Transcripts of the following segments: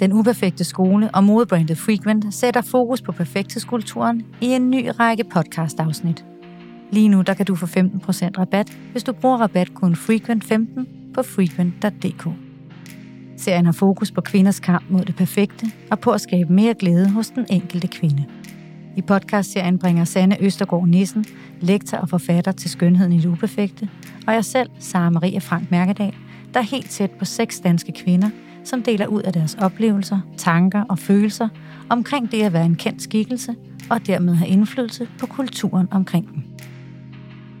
Den uperfekte skole og modebrandet Frequent sætter fokus på perfekthedskulturen i en ny række podcast-afsnit. Lige nu der kan du få 15% rabat, hvis du bruger rabatkoden Frequent15 på frequent.dk. Serien har fokus på kvinders kamp mod det perfekte og på at skabe mere glæde hos den enkelte kvinde. I podcastserien bringer Sanne Østergaard Nissen, lektor og forfatter til Skønheden i det Uperfekte, og jeg selv, Sara Maria Frank Mærkedal, der er helt tæt på seks danske kvinder, som deler ud af deres oplevelser, tanker og følelser omkring det at være en kendt skikkelse og dermed have indflydelse på kulturen omkring dem.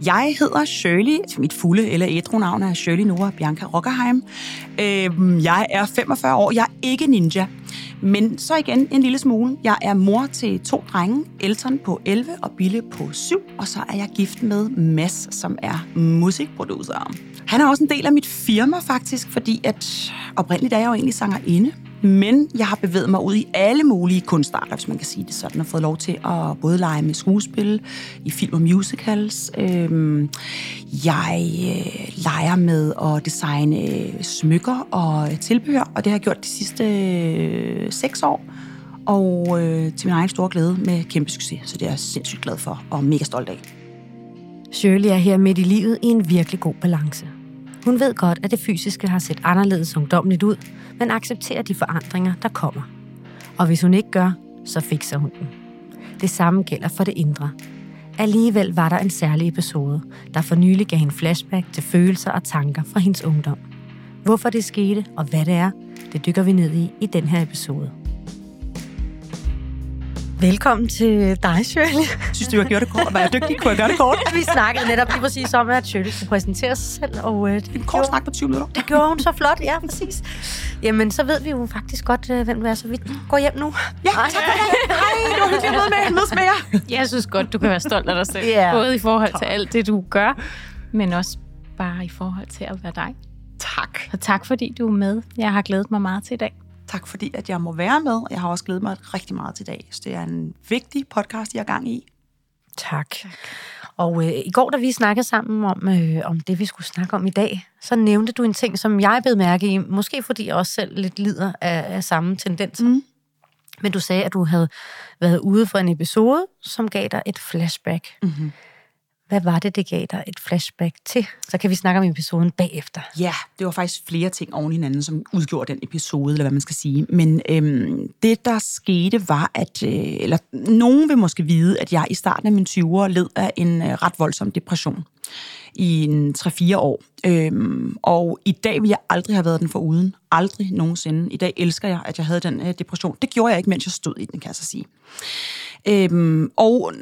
Jeg hedder Shirley. Mit fulde eller ædru navn er Shirley Nora Bianca Rockerheim. Øhm, jeg er 45 år. Jeg er ikke ninja. Men så igen en lille smule. Jeg er mor til to drenge, Elton på 11 og Bille på 7. Og så er jeg gift med Mads, som er musikproducer. Han er også en del af mit firma faktisk, fordi at oprindeligt er jeg jo egentlig sangerinde. Men jeg har bevæget mig ud i alle mulige kunstarter, hvis man kan sige det sådan, og fået lov til at både lege med skuespil, i film og musicals. Øhm, jeg øh, leger med at designe øh, smykker og tilbehør, og det har jeg gjort de sidste øh, seks år. Og øh, til min egen store glæde med kæmpe succes, så det er jeg sindssygt glad for og mega stolt af. Shirley er her midt i livet i en virkelig god balance. Hun ved godt, at det fysiske har set anderledes ungdomligt ud, men accepterer de forandringer, der kommer. Og hvis hun ikke gør, så fikser hun den. Det samme gælder for det indre. Alligevel var der en særlig episode, der for nylig gav hende flashback til følelser og tanker fra hendes ungdom. Hvorfor det skete og hvad det er, det dykker vi ned i i den her episode. Velkommen til dig, Shirley. Synes du, jeg gjorde det kort? Var jeg dygtig? Kunne jeg gøre det kort? Vi snakkede netop lige præcis om, at Shirley skulle præsentere sig selv. Og, øh, det En kort snak på 20 minutter. Det gjorde hun så flot, ja, præcis. Jamen, så ved vi jo faktisk godt, øh, hvem du er, så vi går hjem nu. Ja, tak for det. Hej, hyggeligt at møde med. Mødes med jer. Jeg synes godt, du kan være stolt af dig selv. Ja. Både i forhold til alt det, du gør, men også bare i forhold til at være dig. Tak. Så tak, fordi du er med. Jeg har glædet mig meget til i dag. Tak fordi, at jeg må være med. Jeg har også glædet mig rigtig meget til i dag. Så det er en vigtig podcast, jeg er gang i. Tak. Og øh, i går, da vi snakkede sammen om, øh, om det, vi skulle snakke om i dag, så nævnte du en ting, som jeg blev mærke i, måske fordi jeg også selv lidt lider af, af samme tendens. Mm. Men du sagde, at du havde været ude for en episode, som gav dig et flashback. Mm-hmm. Hvad var det, det gav dig et flashback til? Så kan vi snakke om episoden bagefter. Ja, det var faktisk flere ting oven i hinanden, som udgjorde den episode, eller hvad man skal sige. Men øhm, det, der skete, var, at... Øh, eller nogen vil måske vide, at jeg i starten af mine 20'ere led af en øh, ret voldsom depression i en 3-4 år. Øhm, og i dag ville jeg aldrig have været den for uden. Aldrig nogensinde. I dag elsker jeg, at jeg havde den øh, depression. Det gjorde jeg ikke, mens jeg stod i den, kan jeg så sige. Øhm, og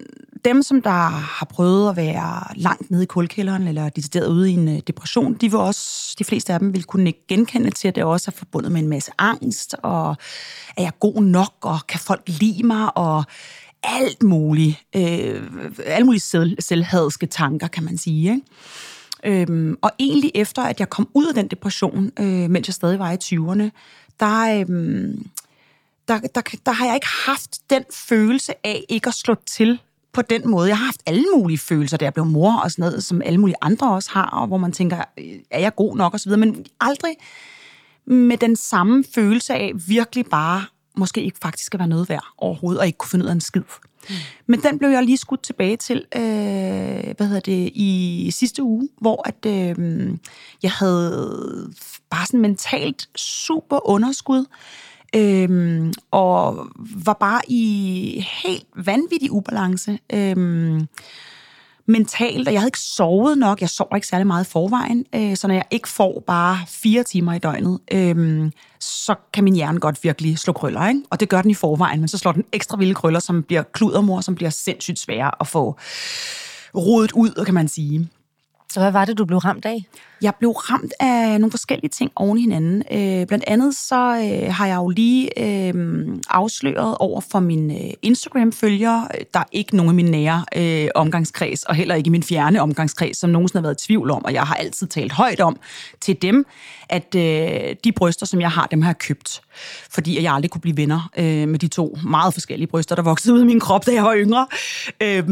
dem, som der har prøvet at være langt nede i kulkælderen, eller decideret ude i en øh, depression, de vil også, de fleste af dem vil kunne ikke genkende til, at det også er forbundet med en masse angst, og er jeg god nok, og kan folk lide mig, og alt muligt, øh, alle mulige selv, selvhadske tanker, kan man sige, ikke? Øhm, og egentlig efter, at jeg kom ud af den depression, øh, mens jeg stadig var i 20'erne, der, øhm, der, der, der har jeg ikke haft den følelse af ikke at slå til på den måde. Jeg har haft alle mulige følelser, da jeg blev mor og sådan noget, som alle mulige andre også har, og hvor man tænker, øh, er jeg god nok og så videre, men aldrig med den samme følelse af virkelig bare måske ikke faktisk at være noget værd overhovedet, og ikke kunne finde ud af en skid. Mm. Men den blev jeg lige skudt tilbage til, øh, hvad hedder det, i sidste uge, hvor at, øh, jeg havde bare sådan mentalt super underskud, Øhm, og var bare i helt vanvittig ubalance øhm, mentalt, og jeg havde ikke sovet nok. Jeg sover ikke særlig meget i forvejen, øh, så når jeg ikke får bare fire timer i døgnet, øh, så kan min hjerne godt virkelig slå krøller, ikke? Og det gør den i forvejen, men så slår den ekstra vilde krøller, som bliver kludermor, som bliver sindssygt svære at få rodet ud, kan man sige. Så hvad var det, du blev ramt af? Jeg blev ramt af nogle forskellige ting oven i hinanden. Øh, blandt andet så øh, har jeg jo lige øh, afsløret over for mine øh, Instagram-følgere, øh, der er ikke nogen af mine nære øh, omgangskreds, og heller ikke min fjerne omgangskreds, som nogensinde har været i tvivl om, og jeg har altid talt højt om til dem, at øh, de bryster, som jeg har, dem har jeg købt. Fordi jeg aldrig kunne blive venner øh, med de to meget forskellige bryster, der voksede ud af min krop, da jeg var yngre. Øh,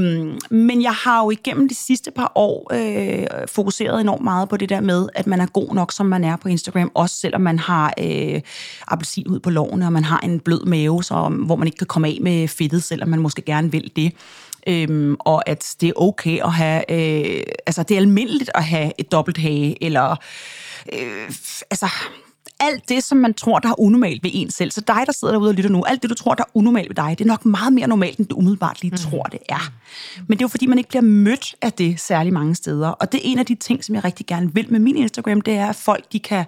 men jeg har jo igennem de sidste par år øh, fokuseret enormt meget på det der der med, at man er god nok, som man er på Instagram, også selvom man har øh, appelsin ud på lovene, og man har en blød mave, så, um, hvor man ikke kan komme af med fedtet, selvom man måske gerne vil det. Øhm, og at det er okay at have, øh, altså det er almindeligt at have et dobbelt hage, eller øh, altså alt det, som man tror, der er unormalt ved en selv. Så dig, der sidder derude og lytter nu, alt det, du tror, der er unormalt ved dig, det er nok meget mere normalt, end du umiddelbart lige mm. tror, det er. Men det er jo fordi, man ikke bliver mødt af det særlig mange steder. Og det er en af de ting, som jeg rigtig gerne vil med min Instagram, det er, at folk de kan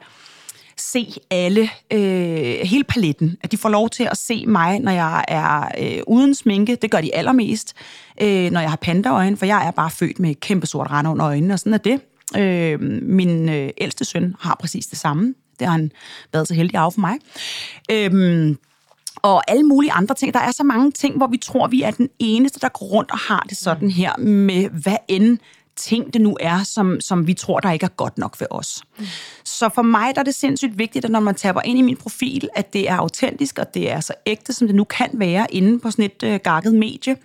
se alle, øh, hele paletten. At de får lov til at se mig, når jeg er øh, uden sminke. Det gør de allermest, øh, når jeg har pandaøjne, for jeg er bare født med kæmpe sort rand under øjnene, og sådan er det. Øh, min øh, ældste søn har præcis det samme. Det har han været så heldig af for mig. Øh, og alle mulige andre ting. Der er så mange ting, hvor vi tror, vi er den eneste, der går rundt og har det sådan her med hvad end ting det nu er, som, som vi tror, der ikke er godt nok ved os. Mm. Så for mig der er det sindssygt vigtigt, at når man taber ind i min profil, at det er autentisk, og det er så ægte, som det nu kan være inde på sådan et øh, gakket medie.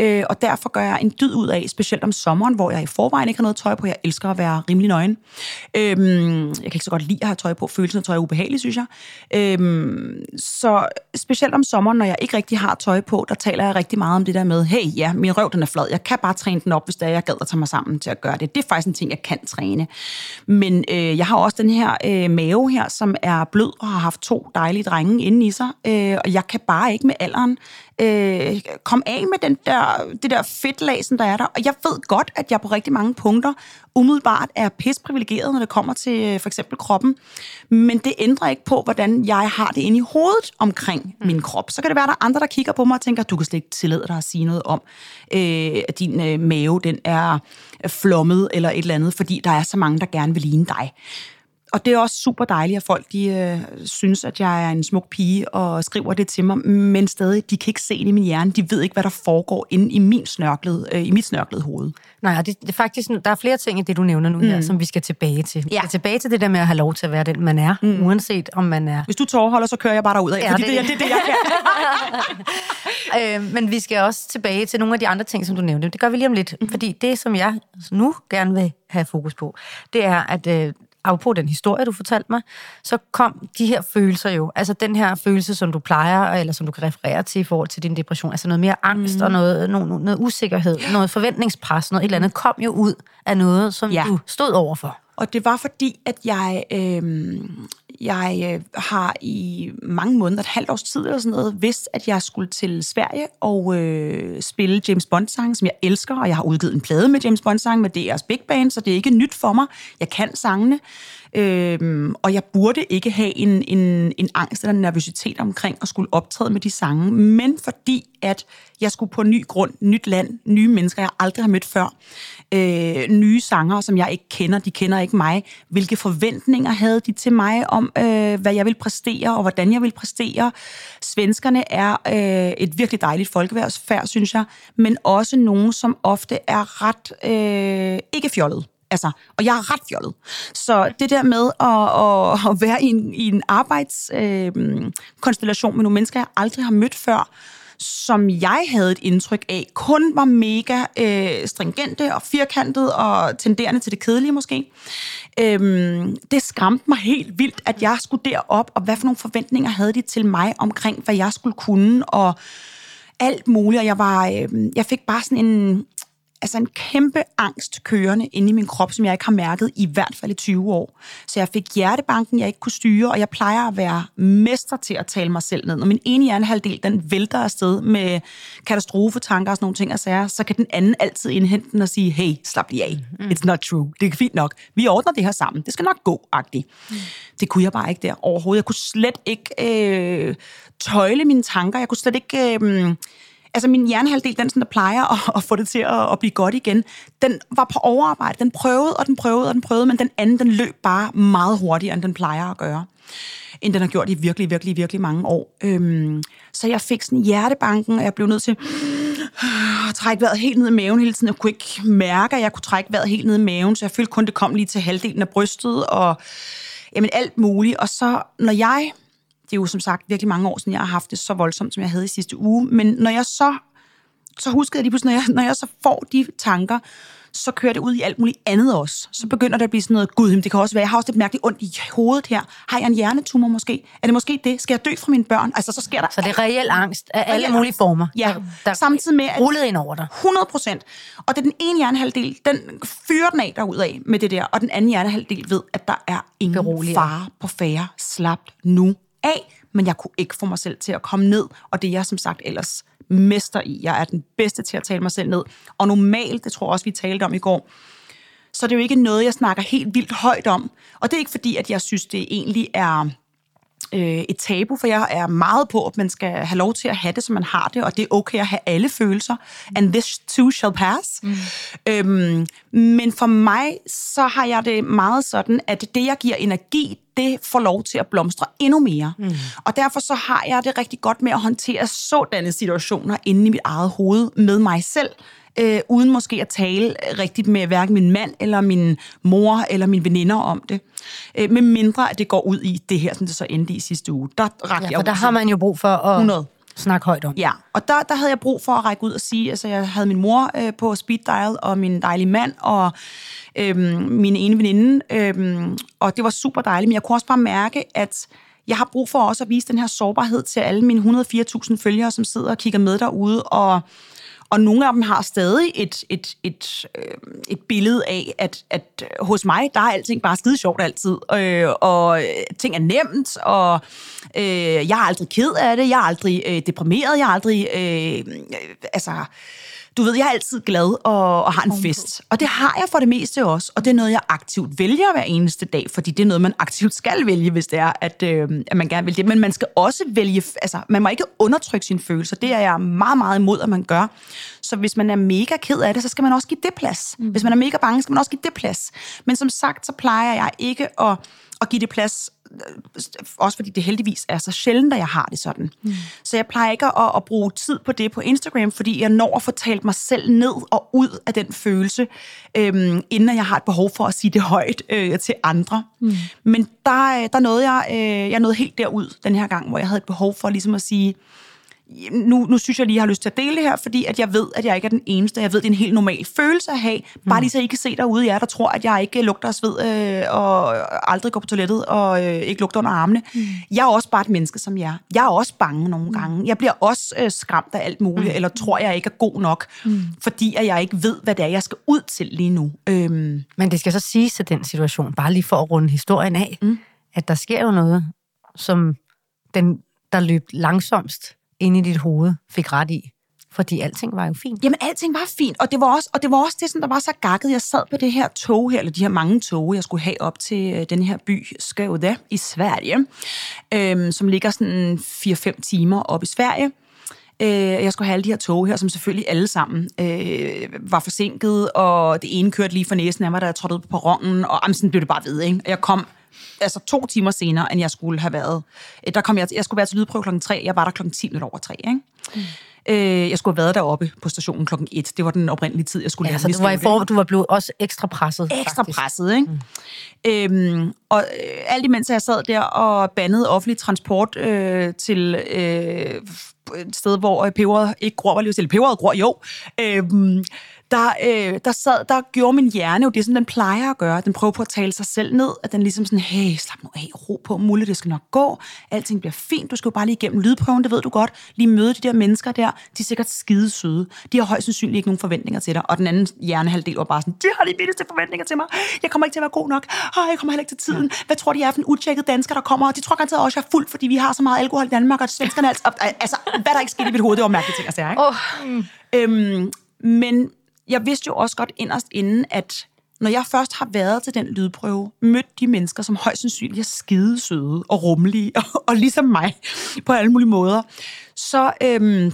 Øh, og derfor gør jeg en dyd ud af, specielt om sommeren, hvor jeg i forvejen ikke har noget tøj på. Jeg elsker at være rimelig nøgen. Øh, jeg kan ikke så godt lide at have tøj på. Følelsen af tøj er ubehagelig, synes jeg. Øh, så specielt om sommeren, når jeg ikke rigtig har tøj på, der taler jeg rigtig meget om det der med, hey, ja, min røv den er flad. Jeg kan bare træne den op, hvis der jeg gad at tage mig sammen til at gøre det. Det er faktisk en ting, jeg kan træne. Men øh, jeg har også den her øh, mave her, som er blød og har haft to dejlige drenge inde i sig. Øh, og jeg kan bare ikke med alderen øh, komme af med den der, det der fedtlag, som der er der. Og jeg ved godt, at jeg på rigtig mange punkter umiddelbart er pisprivilegeret, når det kommer til øh, for eksempel kroppen. Men det ændrer ikke på, hvordan jeg har det inde i hovedet omkring mm. min krop. Så kan det være, at der er andre, der kigger på mig og tænker, du kan slet ikke tillade dig at sige noget om, øh, at din øh, mave den er flommet eller et eller andet, fordi der er så mange, der gerne vil ligne dig og det er også super dejligt, at folk de, øh, synes, at jeg er en smuk pige og skriver det til mig, men stadig, de kan ikke se det i min hjerne. De ved ikke, hvad der foregår inde i, min snørklede, øh, i mit snørklede hoved. Nej, det, det er faktisk, der er flere ting i det, du nævner nu mm. her, som vi skal tilbage til. Vi ja. skal tilbage til det der med at have lov til at være den, man er, mm. uanset om man er... Hvis du tårholder, så kører jeg bare derud af, ja, fordi det, det, det er det, jeg kan. øh, men vi skal også tilbage til nogle af de andre ting, som du nævnte. Det gør vi lige om lidt, mm. fordi det, som jeg nu gerne vil have fokus på, det er, at øh, på den historie, du fortalte mig, så kom de her følelser jo. Altså den her følelse, som du plejer, eller som du kan referere til i forhold til din depression. Altså noget mere angst mm. og noget, noget, noget usikkerhed, noget forventningspres, noget et eller andet, kom jo ud af noget, som ja. du stod overfor. Og det var fordi, at jeg, øh, jeg øh, har i mange måneder, et halvt års tid eller sådan noget, vidst, at jeg skulle til Sverige og øh, spille James Bond-sange, som jeg elsker, og jeg har udgivet en plade med James Bond-sange med DR's Big Band, så det er ikke nyt for mig. Jeg kan sangene. øh, og jeg burde ikke have en, en, en angst eller en nervøsitet omkring at skulle optræde med de sange, men fordi at jeg skulle på ny grund, nyt land, nye mennesker, jeg aldrig har mødt før, øh, nye sanger, som jeg ikke kender, de kender ikke mig. Hvilke forventninger havde de til mig om, øh, hvad jeg vil præstere, og hvordan jeg vil præstere? Svenskerne er øh, et virkelig dejligt folkeværdsfærd, synes jeg, men også nogen, som ofte er ret øh, ikke fjollet. Altså, og jeg er ret fjollet. Så det der med at, at, at være i en, i en arbejdskonstellation øh, med nogle mennesker, jeg aldrig har mødt før, som jeg havde et indtryk af, kun var mega øh, stringente og firkantet og tenderende til det kedelige måske. Øhm, det skræmte mig helt vildt, at jeg skulle derop, og hvad for nogle forventninger havde de til mig omkring, hvad jeg skulle kunne, og alt muligt. Og jeg, var, øh, jeg fik bare sådan en, altså en kæmpe angst kørende inde i min krop, som jeg ikke har mærket i hvert fald i 20 år. Så jeg fik hjertebanken, jeg ikke kunne styre, og jeg plejer at være mester til at tale mig selv ned. Når min ene hjernehalvdel, den vælter afsted med katastrofetanker og sådan nogle ting, og så, så kan den anden altid indhente den og sige, hey, slap lige af. Mm. It's not true. Det er fint nok. Vi ordner det her sammen. Det skal nok gå, agtigt. Mm. Det kunne jeg bare ikke der overhovedet. Jeg kunne slet ikke øh, tøjle mine tanker. Jeg kunne slet ikke... Øh, altså min hjernehalvdel, den sådan, der plejer at, at få det til at, at blive godt igen, den var på overarbejde. Den prøvede, og den prøvede, og den prøvede, men den anden, den løb bare meget hurtigere, end den plejer at gøre end den har gjort i virkelig, virkelig, virkelig mange år. Øhm, så jeg fik sådan hjertebanken, og jeg blev nødt til at trække vejret helt ned i maven hele tiden. Jeg kunne ikke mærke, at jeg kunne trække vejret helt ned i maven, så jeg følte kun, det kom lige til halvdelen af brystet, og jamen alt muligt. Og så, når jeg det er jo som sagt virkelig mange år siden, jeg har haft det så voldsomt, som jeg havde i sidste uge. Men når jeg så, så husker jeg lige pludselig, når jeg, når jeg så får de tanker, så kører det ud i alt muligt andet også. Så begynder det at blive sådan noget, gud, det kan også være, jeg har også lidt mærkeligt ondt i hovedet her. Har jeg en hjernetumor måske? Er det måske det? Skal jeg dø fra mine børn? Altså, så sker der... Så det er reel angst af alle mulige former. Ja, der samtidig med, at rullet ind over dig. 100 procent. Og det er den ene hjernehalvdel, den fyrer den af derudad med det der, og den anden hjernehalvdel ved, at der er ingen Beroliger. fare på færre. Slap nu af. Men jeg kunne ikke få mig selv til at komme ned, og det er jeg som sagt ellers mester i. Jeg er den bedste til at tale mig selv ned. Og normalt, det tror jeg også, vi talte om i går, så det er jo ikke noget, jeg snakker helt vildt højt om. Og det er ikke fordi, at jeg synes, det egentlig er øh, et tabu, for jeg er meget på, at man skal have lov til at have det, som man har det, og det er okay at have alle følelser. And this too shall pass. Mm. Øhm, men for mig, så har jeg det meget sådan, at det, jeg giver energi, det får lov til at blomstre endnu mere. Mm. Og derfor så har jeg det rigtig godt med at håndtere sådanne situationer inde i mit eget hoved med mig selv, øh, uden måske at tale rigtigt med hverken min mand, eller min mor, eller mine veninder om det. Øh, med mindre, at det går ud i det her, som det så endte i sidste uge. Der rakte Ja, jeg for der har man jo brug for at 100. snakke højt om. Ja, og der, der havde jeg brug for at række ud og sige, altså jeg havde min mor øh, på speed dial, og min dejlige mand, og øhm, min ene veninde, øhm, og det var super dejligt, men jeg kunne også bare mærke, at jeg har brug for også at vise den her sårbarhed til alle mine 104.000 følgere, som sidder og kigger med derude, og og nogle af dem har stadig et, et, et, øh, et billede af, at, at hos mig, der er alting bare skide sjovt altid. Øh, og øh, ting er nemt, og øh, jeg er aldrig ked af det, jeg er aldrig øh, deprimeret, jeg er aldrig... Øh, øh altså, du ved, jeg er altid glad og, og har en fest. Og det har jeg for det meste også. Og det er noget, jeg aktivt vælger hver eneste dag, fordi det er noget, man aktivt skal vælge, hvis det er, at, øh, at man gerne vil det. Men man skal også vælge, altså man må ikke undertrykke sine følelser. Det er jeg meget, meget imod, at man gør. Så hvis man er mega ked af det, så skal man også give det plads. Mm. Hvis man er mega bange, skal man også give det plads. Men som sagt, så plejer jeg ikke at, at give det plads også fordi det heldigvis er så sjældent, at jeg har det sådan. Mm. Så jeg plejer ikke at, at bruge tid på det på Instagram, fordi jeg når at få talt mig selv ned og ud af den følelse, øhm, inden jeg har et behov for at sige det højt øh, til andre. Mm. Men der, der nåede jeg, øh, jeg nåede helt derud den her gang, hvor jeg havde et behov for ligesom at sige, nu, nu synes jeg lige, jeg har lyst til at dele det her, fordi at jeg ved, at jeg ikke er den eneste. Jeg ved, det er en helt normal følelse at have. Bare lige så I kan se derude, jer der tror, at jeg ikke lugter af sved øh, og aldrig går på toilettet og øh, ikke lugter under armene. Mm. Jeg er også bare et menneske som jer. Jeg er også bange nogle gange. Jeg bliver også øh, skræmt af alt muligt, mm. eller tror, jeg ikke er god nok, mm. fordi at jeg ikke ved, hvad det er, jeg skal ud til lige nu. Øhm, Men det skal så siges til den situation, bare lige for at runde historien af, mm. at der sker jo noget, som den, der løb langsomst inde i dit hoved, fik ret i. Fordi alting var jo fint. Jamen, alting var fint, og det var også, og det var også det, som der var så gakket. Jeg sad på det her tog her, eller de her mange tog, jeg skulle have op til øh, den her by, Skövde, i Sverige, øhm, som ligger sådan 4-5 timer op i Sverige. Øh, jeg skulle have alle de her tog her, som selvfølgelig alle sammen øh, var forsinket, og det ene kørte lige for næsen af mig, da jeg trådte ud på perronen, og jamen, sådan blev det bare ved, ikke? Jeg kom altså to timer senere, end jeg skulle have været. Øh, Der kom jeg, jeg skulle være til lydprøve klokken 3, jeg var der klokken 10 minutter over 3, ikke? Mm. Øh, jeg skulle have været deroppe på stationen klokken 1. Det var den oprindelige tid, jeg skulle Ja, lande så du var, i for, du var blevet også ekstra presset. ekstra faktisk. presset, ikke? Mm. Øhm, og øh, alt imens jeg sad der og bandede offentlig transport øh, til øh, et sted, hvor peberet ikke gror, var lige til peberet gror, jo. Øhm, der, øh, der, sad, der gjorde min hjerne jo det, som den plejer at gøre. Den prøver på at tale sig selv ned, at den ligesom sådan, hey, slap nu af, ro på, muligt, det skal nok gå, alting bliver fint, du skal jo bare lige igennem lydprøven, det ved du godt, lige møde de der mennesker der, de er sikkert skide søde. De har højst sandsynligt ikke nogen forventninger til dig, og den anden hjernehalvdel var bare sådan, de har de vildeste forventninger til mig, jeg kommer ikke til at være god nok, oh, jeg kommer heller ikke til tiden, hvad tror de jeg er for en utjekket dansker, der kommer, og de tror garanteret også, at jeg er fuld, fordi vi har så meget alkohol i Danmark, og svenskerne altså, altså, hvad der ikke skete i mit hoved, det var mærkelige ting at sige, ikke? Oh, Øhm, men jeg vidste jo også godt inderst inden, at når jeg først har været til den lydprøve, mødt de mennesker, som højst sandsynligt er skide søde og rummelige, og, og ligesom mig på alle mulige måder, så... Øhm,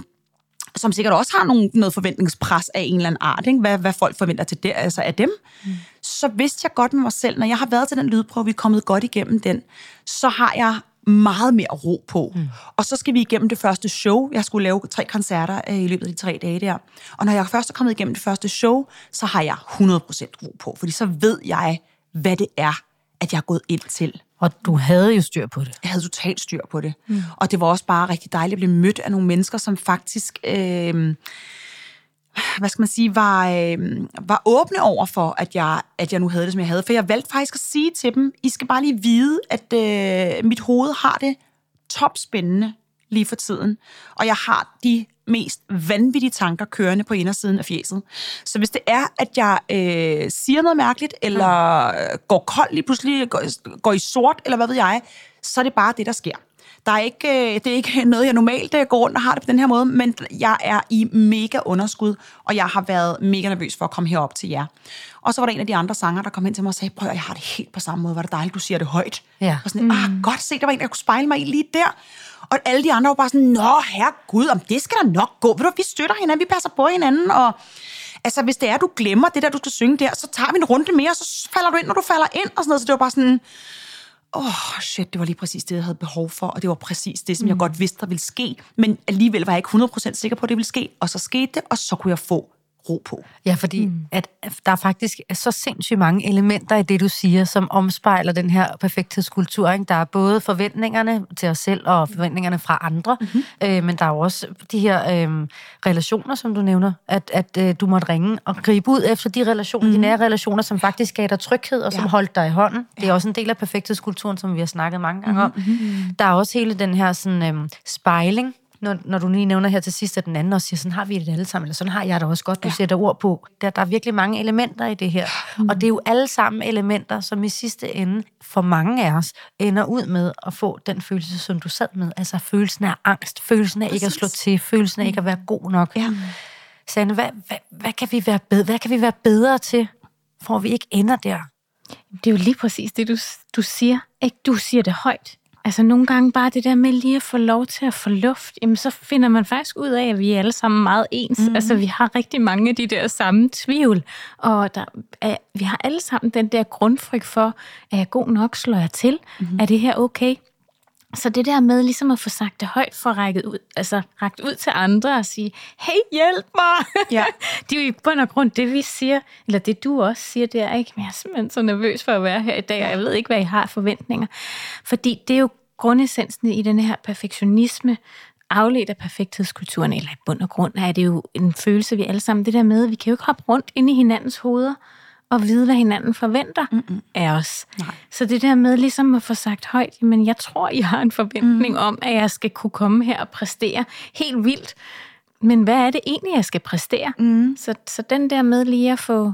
som sikkert også har nogle, noget forventningspres af en eller anden art, ikke? Hvad, hvad folk forventer til det, altså af dem, mm. så vidste jeg godt med mig selv, når jeg har været til den lydprøve, vi er kommet godt igennem den, så har jeg meget mere ro på. Mm. Og så skal vi igennem det første show. Jeg skulle lave tre koncerter øh, i løbet af de tre dage der. Og når jeg først er kommet igennem det første show, så har jeg 100% ro på, fordi så ved jeg, hvad det er, at jeg er gået ind til. Og du havde jo styr på det. Jeg havde totalt styr på det. Mm. Og det var også bare rigtig dejligt at blive mødt af nogle mennesker, som faktisk... Øh, hvad skal man sige, var, øh, var åbne over for, at jeg, at jeg nu havde det, som jeg havde. For jeg valgte faktisk at sige til dem, I skal bare lige vide, at øh, mit hoved har det topspændende lige for tiden. Og jeg har de mest vanvittige tanker kørende på indersiden af fjeset. Så hvis det er, at jeg øh, siger noget mærkeligt, eller øh, går kold lige pludselig, går, går i sort, eller hvad ved jeg, så er det bare det, der sker. Der er ikke, øh, det er ikke noget, jeg normalt øh, går rundt og har det på den her måde, men jeg er i mega underskud, og jeg har været mega nervøs for at komme herop til jer. Og så var der en af de andre sanger, der kom hen til mig og sagde, prøv jeg har det helt på samme måde, var det dejligt, du siger det højt. Ja. Og sådan, mm. ah, godt se, der var en, der kunne spejle mig i lige der. Og alle de andre var bare sådan, nå herregud, om det skal da nok gå. Ved du, vi støtter hinanden, vi passer på hinanden, og altså, hvis det er, du glemmer det der, du skal synge der, så tager vi en runde mere, og så falder du ind, når du falder ind, og sådan noget. Så det var bare sådan, åh, oh, shit, det var lige præcis det, jeg havde behov for, og det var præcis det, som mm. jeg godt vidste, der ville ske. Men alligevel var jeg ikke 100% sikker på, at det ville ske, og så skete det, og så kunne jeg få ro på. Ja, fordi mm. at der er faktisk så sindssygt mange elementer i det, du siger, som omspejler den her perfekthedskultur. Ikke? Der er både forventningerne til os selv og forventningerne fra andre, mm-hmm. øh, men der er jo også de her øh, relationer, som du nævner, at, at øh, du måtte ringe og gribe ud efter de relationer, mm. de nære relationer, som faktisk gav dig tryghed og som ja. holdt dig i hånden. Ja. Det er også en del af perfekthedskulturen, som vi har snakket mange gange om. Mm-hmm. Der er også hele den her sådan, øh, spejling, når, når du lige nævner her til sidst, at den anden også siger, sådan har vi det alle sammen, eller sådan har jeg det også godt, du ja. sætter ord på. Der, der er virkelig mange elementer i det her. Mm. Og det er jo alle sammen elementer, som i sidste ende, for mange af os, ender ud med at få den følelse, som du sad med. Altså følelsen af angst, følelsen af Præcis. ikke at slå til, følelsen af ikke at være god nok. Ja. Sande, hvad, hvad, hvad, kan vi være bedre, hvad kan vi være bedre til, for vi ikke ender der? Det er jo lige præcis det, du, du siger. Ikke? Du siger det højt. Altså nogle gange bare det der med lige at få lov til at få luft, jamen så finder man faktisk ud af, at vi er alle sammen meget ens. Mm. Altså vi har rigtig mange af de der samme tvivl, og der er, vi har alle sammen den der grundfrygt for, er jeg god nok, slår jeg til? Mm. Er det her okay? Så det der med ligesom at få sagt det højt, for rækket ud, altså rækket ud til andre og sige, hey, hjælp mig! Ja. det er jo i bund og grund det, vi siger, eller det du også siger, det er ikke, men jeg er simpelthen så nervøs for at være her i dag, og jeg ved ikke, hvad I har forventninger. Fordi det er jo grundessensen i den her perfektionisme, afledt af perfekthedskulturen, eller i bund og grund er det jo en følelse, vi alle sammen, det der med, vi kan jo ikke hoppe rundt ind i hinandens hoveder, og vide, hvad hinanden forventer Mm-mm. af os. Nej. Så det der med ligesom at få sagt højt, men jeg tror, jeg har en forventning mm. om, at jeg skal kunne komme her og præstere helt vildt. Men hvad er det egentlig, jeg skal præstere? Mm. Så, så den der med lige at få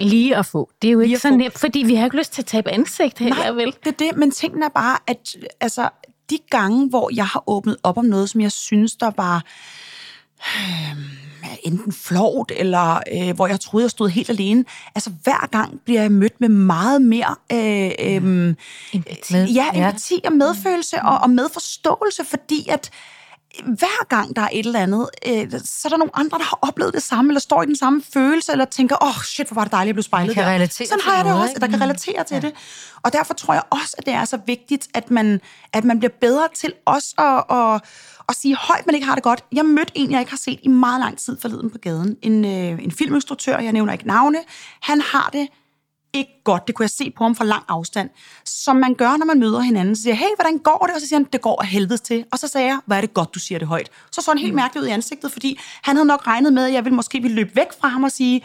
lige at få. Det er jo ikke så nemt, fordi vi har ikke lyst til at tabe ansigt heller, Nej, vel? det er det, men tingene er bare, at altså, de gange, hvor jeg har åbnet op om noget, som jeg synes, der var øh, enten flot, eller øh, hvor jeg troede, jeg stod helt alene, altså hver gang bliver jeg mødt med meget mere øh, øh, empati. Ja, empati og medfølelse og, og medforståelse, fordi at hver gang der er et eller andet, øh, så er der nogle andre, der har oplevet det samme, eller står i den samme følelse, eller tænker, åh, oh, shit, hvor var det dejligt, at blive spejlet kan der. Sådan har jeg det også, at der kan relatere til ja. det. Og derfor tror jeg også, at det er så vigtigt, at man, at man bliver bedre til også at, at, at sige højt, man ikke har det godt. Jeg mødte en, jeg ikke har set i meget lang tid forleden på gaden. En, øh, en filminstruktør, jeg nævner ikke navne. Han har det ikke godt. Det kunne jeg se på ham fra lang afstand. Som man gør, når man møder hinanden. Så siger hey, hvordan går det? Og så siger han, det går af helvedes til. Og så sagde jeg, hvad er det godt, du siger det højt. Så så han helt mm. mærkeligt ud i ansigtet, fordi han havde nok regnet med, at jeg ville måske ville løbe væk fra ham og sige,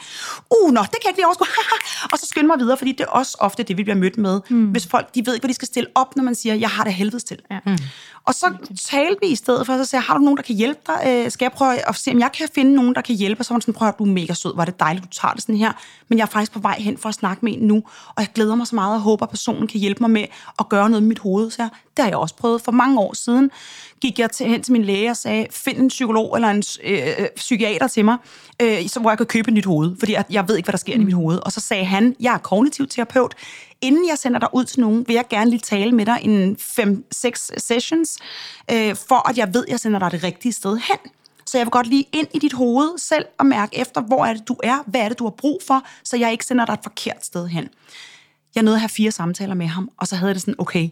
uh, nå, det kan jeg ikke lige overskue. og så skynde mig videre, fordi det er også ofte det, vi bliver mødt med. Mm. Hvis folk, de ved ikke, hvad de skal stille op, når man siger, jeg har det helvedes til. Ja. Mm. Og så talte vi i stedet for, så sagde jeg, har du nogen, der kan hjælpe dig? Øh, skal jeg prøve at se, om jeg kan finde nogen, der kan hjælpe? Og så var sådan, prøv at du er mega sød, var det dejligt, du tager det sådan her. Men jeg er faktisk på vej hen for at snakke med en nu, og jeg glæder mig så meget og håber, at personen kan hjælpe mig med at gøre noget med mit hoved. Så jeg, det har jeg også prøvet. For mange år siden gik jeg til, hen til min læge og sagde, find en psykolog eller en øh, øh, psykiater til mig, øh, så hvor jeg kan købe et nyt hoved, fordi jeg, jeg ved ikke, hvad der sker mm. i mit hoved. Og så sagde han, jeg er kognitiv terapeut, inden jeg sender dig ud til nogen, vil jeg gerne lige tale med dig en 5-6 sessions, øh, for at jeg ved, at jeg sender dig det rigtige sted hen. Så jeg vil godt lige ind i dit hoved selv og mærke efter, hvor er det, du er, hvad er det, du har brug for, så jeg ikke sender dig et forkert sted hen. Jeg nåede at have fire samtaler med ham, og så havde jeg det sådan, okay,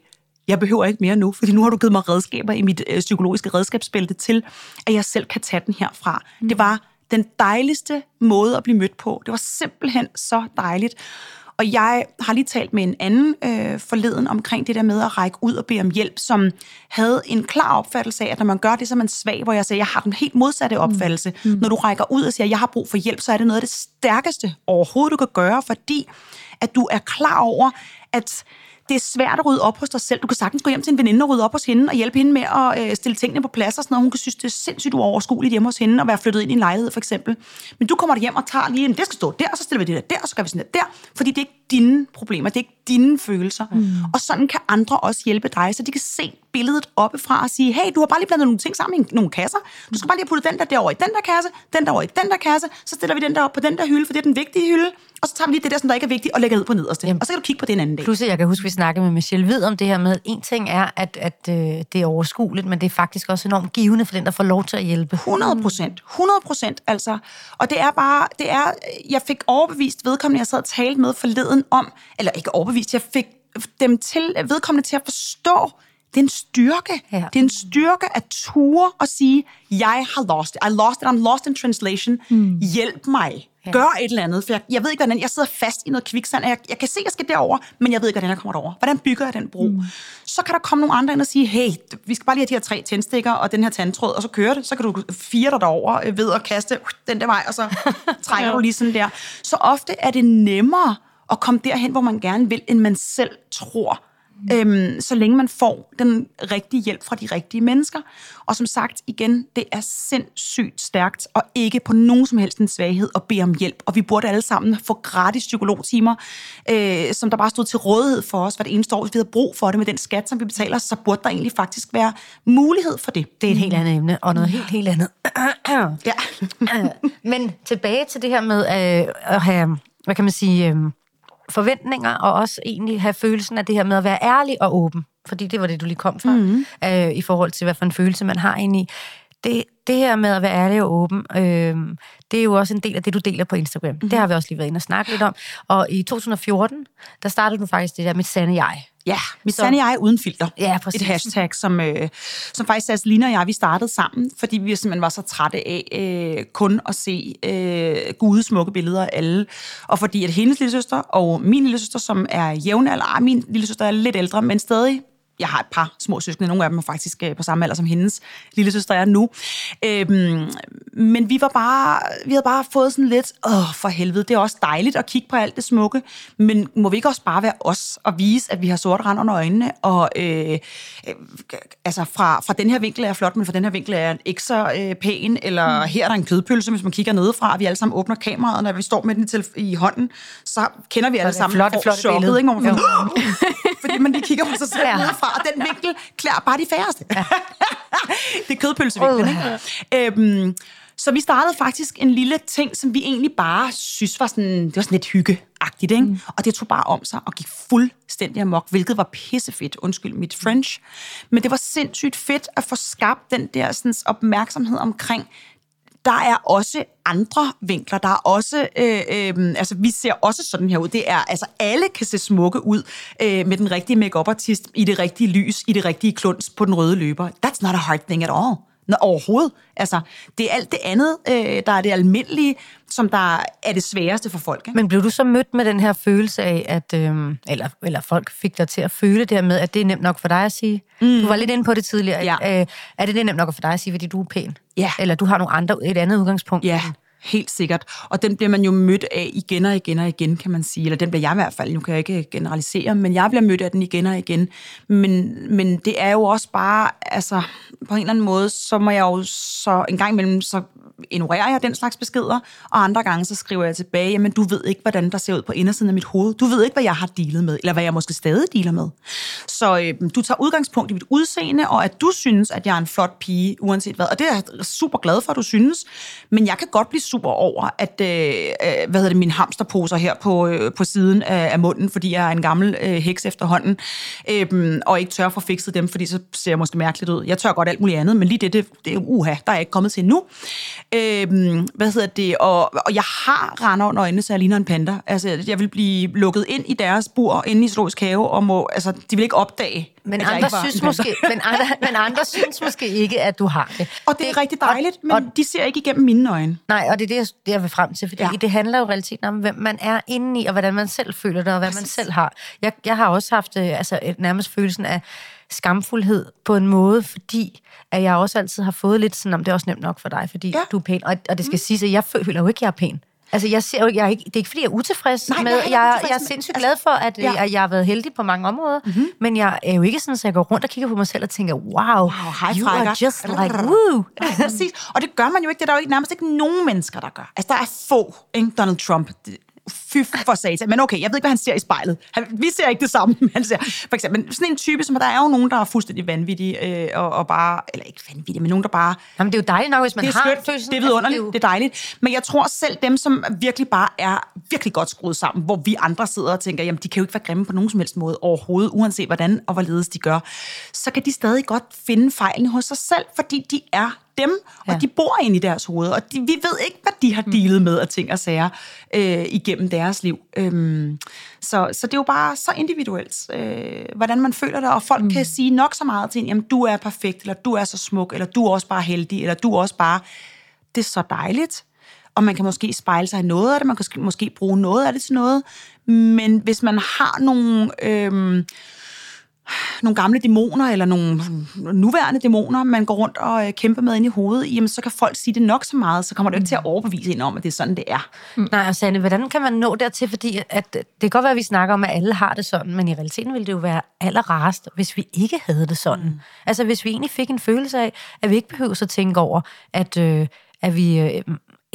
jeg behøver ikke mere nu, fordi nu har du givet mig redskaber i mit øh, psykologiske redskabsbælte til, at jeg selv kan tage den herfra. Mm. Det var den dejligste måde at blive mødt på. Det var simpelthen så dejligt. Og jeg har lige talt med en anden øh, forleden omkring det der med at række ud og bede om hjælp, som havde en klar opfattelse af, at når man gør det, så er man svag, hvor jeg sagde, jeg har den helt modsatte mm. opfattelse. Mm. Når du rækker ud og siger, jeg har brug for hjælp, så er det noget af det stærkeste overhovedet, du kan gøre, fordi at du er klar over, at det er svært at rydde op hos dig selv. Du kan sagtens gå hjem til en veninde og rydde op hos hende og hjælpe hende med at øh, stille tingene på plads og sådan noget. Hun kan synes, det er sindssygt uoverskueligt hjemme hos hende at være flyttet ind i en lejlighed, for eksempel. Men du kommer hjem og tager lige, en, det skal stå der, og så stiller vi det der der, og så gør vi sådan der der, fordi det er ikke dine problemer, det er ikke dine følelser. Mm. Og sådan kan andre også hjælpe dig, så de kan se billedet oppefra og sige, hey, du har bare lige blandet nogle ting sammen i nogle kasser. Du skal bare lige putte den der derovre i den der kasse, den der over i den der kasse, så stiller vi den der op på den der hylde, for det er den vigtige hylde, og så tager vi lige det der, som der ikke er vigtigt, og lægger ned på nederste. Jamen. Og så kan du kigge på det en anden dag. Plus, jeg kan huske, vi snakkede med Michelle Hvid om det her med, en ting er, at, at øh, det er overskueligt, men det er faktisk også enormt givende for den, der får lov til at hjælpe. 100 procent. 100 procent, altså. Og det er bare, det er, jeg fik overbevist vedkommende, jeg sad og talte med forleden om, eller ikke overbevist, jeg fik dem til, vedkommende til at forstå, det er en styrke. Ja. Det er en styrke at ture og sige, jeg har lost it. I lost it. I'm lost in translation. Mm. Hjælp mig. Ja. Gør et eller andet. For jeg, jeg ved ikke, hvordan jeg sidder fast i noget kviksand. Jeg, jeg kan se, at jeg skal derover, men jeg ved ikke, hvordan jeg kommer derover. Hvordan bygger jeg den bro? Mm. Så kan der komme nogle andre ind og sige, hey, vi skal bare lige have de her tre tændstikker og den her tandtråd, og så kører det. Så kan du fire dig derover øh, ved at kaste den der vej, og så trækker ja. du lige sådan der. Så ofte er det nemmere at komme derhen, hvor man gerne vil, end man selv tror. Øhm, så længe man får den rigtige hjælp fra de rigtige mennesker. Og som sagt, igen, det er sindssygt stærkt, og ikke på nogen som helst en svaghed at bede om hjælp. Og vi burde alle sammen få gratis psykologtimer, øh, som der bare stod til rådighed for os, hvad det eneste år, hvis vi havde brug for det med den skat, som vi betaler, så burde der egentlig faktisk være mulighed for det. Det er et helt andet emne, og noget helt, helt andet. ja. Men tilbage til det her med øh, at have, hvad kan man sige... Øh, forventninger, og også egentlig have følelsen af det her med at være ærlig og åben. Fordi det var det, du lige kom fra, mm-hmm. øh, i forhold til, hvad for en følelse man har egentlig. Det, det her med at være ærlig og åben, øh, det er jo også en del af det, du deler på Instagram. Mm-hmm. Det har vi også lige været inde og snakke lidt om. Og i 2014, der startede du faktisk det der med sande jeg. Ja, mit så, sande jeg uden filter. Ja, præcis. Et hashtag, som, øh, som faktisk Lina og jeg, vi startede sammen, fordi vi simpelthen var så trætte af øh, kun at se øh, gude smukke billeder af alle. Og fordi at hendes lille søster og min lille søster, som er jævnalder, min lille søster er lidt ældre, men stadig jeg har et par små søskende, nogle af dem er faktisk øh, på samme alder som hendes lille søster er nu. Øhm, men vi var bare, vi havde bare fået sådan lidt, åh for helvede, det er også dejligt at kigge på alt det smukke, men må vi ikke også bare være os og vise, at vi har sort rand under øjnene, og øh, øh, altså fra, fra den her vinkel er jeg flot, men fra den her vinkel er jeg ikke så øh, pæn, eller mm. her er der en kødpølse, hvis man kigger nedefra, vi alle sammen åbner kameraet, når vi står med den til, i hånden, så kender vi alle sammen flot, flot billede. Ikke? Man, fordi man lige kigger på sig selv ja. nedefra, og den vinkel klæder bare de færreste. Det er kødpølsevinklen, ikke? Øhm, så vi startede faktisk en lille ting, som vi egentlig bare synes var sådan, det var sådan lidt hyggeagtigt, ikke? Mm. Og det tog bare om sig og gik fuldstændig amok, hvilket var pissefedt, undskyld mit French. Men det var sindssygt fedt at få skabt den der sådan, opmærksomhed omkring, der er også andre vinkler. Der er også, øh, øh, altså vi ser også sådan her ud. Det er, altså alle kan se smukke ud øh, med den rigtige makeup artist i det rigtige lys, i det rigtige kluns på den røde løber. That's not a hard thing at all. Nå, overhovedet. Altså, det er alt det andet, øh, der er det almindelige, som der er det sværeste for folk. Ikke? Men blev du så mødt med den her følelse af, at, øh, eller, eller folk fik dig til at føle det med, at det er nemt nok for dig at sige? Mm. Du var lidt inde på det tidligere. Ja. Øh, er det, det nemt nok for dig at sige, fordi du er pæn? Ja. Eller du har nogle andre, et andet udgangspunkt? Ja. Helt sikkert. Og den bliver man jo mødt af igen og igen og igen, kan man sige. Eller den bliver jeg i hvert fald, nu kan jeg ikke generalisere, men jeg bliver mødt af den igen og igen. Men, men det er jo også bare, altså på en eller anden måde, så må jeg jo så en gang imellem, så ignorerer jeg den slags beskeder, og andre gange så skriver jeg tilbage, jamen du ved ikke, hvordan der ser ud på indersiden af mit hoved. Du ved ikke, hvad jeg har dealet med, eller hvad jeg måske stadig dealer med. Så øh, du tager udgangspunkt i mit udseende, og at du synes, at jeg er en flot pige, uanset hvad. Og det er jeg super glad for, at du synes. Men jeg kan godt blive super over, at, øh, øh, hvad hedder det, mine hamsterposer her på, øh, på siden af, af munden, fordi jeg er en gammel øh, heks efterhånden, øh, og ikke tør for få fikset dem, fordi så ser jeg måske mærkeligt ud. Jeg tør godt alt muligt andet, men lige det, det, det uha, der er jeg ikke kommet til endnu. Øh, hvad hedder det? Og, og jeg har render under øjnene, så jeg ligner en panda. Altså, jeg vil blive lukket ind i deres bur inde i zoologisk have, og må, altså, de vil ikke opdage, men andre, synes måske, men, andre, men andre synes måske ikke, at du har det. Og det er rigtig dejligt, men og- de ser ikke igennem mine øjne. Nej, og det er det, jeg, det, jeg vil frem til, fordi Ja. det handler jo i realiteten om, hvem man er inde i, og hvordan man selv føler det, og hvad man selv har. Jeg, jeg har også haft øh, altså, et- nærmest følelsen af skamfuldhed på en måde, fordi at jeg også altid har fået lidt sådan, om det er også nemt nok for dig, fordi ja. du er pæn. Og, og det skal mm. siges, at jeg føler jo ikke, at jeg er pæn. Altså, jeg ser jo jeg er ikke, det er ikke, fordi jeg er utilfreds Nej, med, jeg er jeg, jeg, utilfreds jeg er med- sindssygt altså, glad for, at, ja. ja. at jeg har været heldig på mange områder, mm-hmm. men jeg er jo ikke sådan, at jeg går rundt og kigger på mig selv og tænker, wow, wow hej, you frækker. are just like, woo. Ja, præcis. Og det gør man jo ikke. Det er der jo ikke, nærmest ikke nogen mennesker, der gør. Altså, der er få, ikke? Donald Trump. Fy for satan. Men okay, jeg ved ikke, hvad han ser i spejlet. Han, vi ser ikke det samme, han ser. For eksempel, men sådan en type, som der er jo nogen, der er fuldstændig vanvittige, øh, og, og bare, eller ikke vanvittige, men nogen, der bare Jamen, det er jo dejligt nok, hvis man det er har skønt, følelsen. det er Altså, vidunderligt, jo- det er dejligt. Men jeg tror selv dem, som virkelig bare er virkelig godt skruet sammen, hvor vi andre sidder og tænker, jamen de kan jo ikke være grimme på nogen som helst måde overhovedet, uanset hvordan og hvorledes de gør, så kan de stadig godt finde fejlen hos sig selv, fordi de er dem, og Ja. de bor inde i deres hoved, og de, vi ved ikke, hvad de har dealet med af ting og sager øh, igennem deres liv. Øhm, så, så det er jo bare så individuelt, øh, hvordan man føler det, og folk mm. kan sige nok så meget til en, jamen du er perfekt, eller du er så smuk, eller du er også bare heldig, eller du er også bare... Det er så dejligt, og man kan måske spejle sig i noget af det, man kan sk- måske bruge noget af det til noget, men hvis man har nogle... Øhm, nogle gamle dæmoner, eller nogle nuværende dæmoner, man går rundt og øh, kæmper med ind i hovedet, jamen så kan folk sige det nok så meget, så kommer det jo ikke til at overbevise en om, at det er sådan, det er. Nej, og Sanne, hvordan kan man nå dertil? Fordi at, det kan godt være, at vi snakker om, at alle har det sådan, men i realiteten ville det jo være allerrarest, hvis vi ikke havde det sådan. Mm. Altså hvis vi egentlig fik en følelse af, at vi ikke behøver at tænke over, at, øh, at vi øh,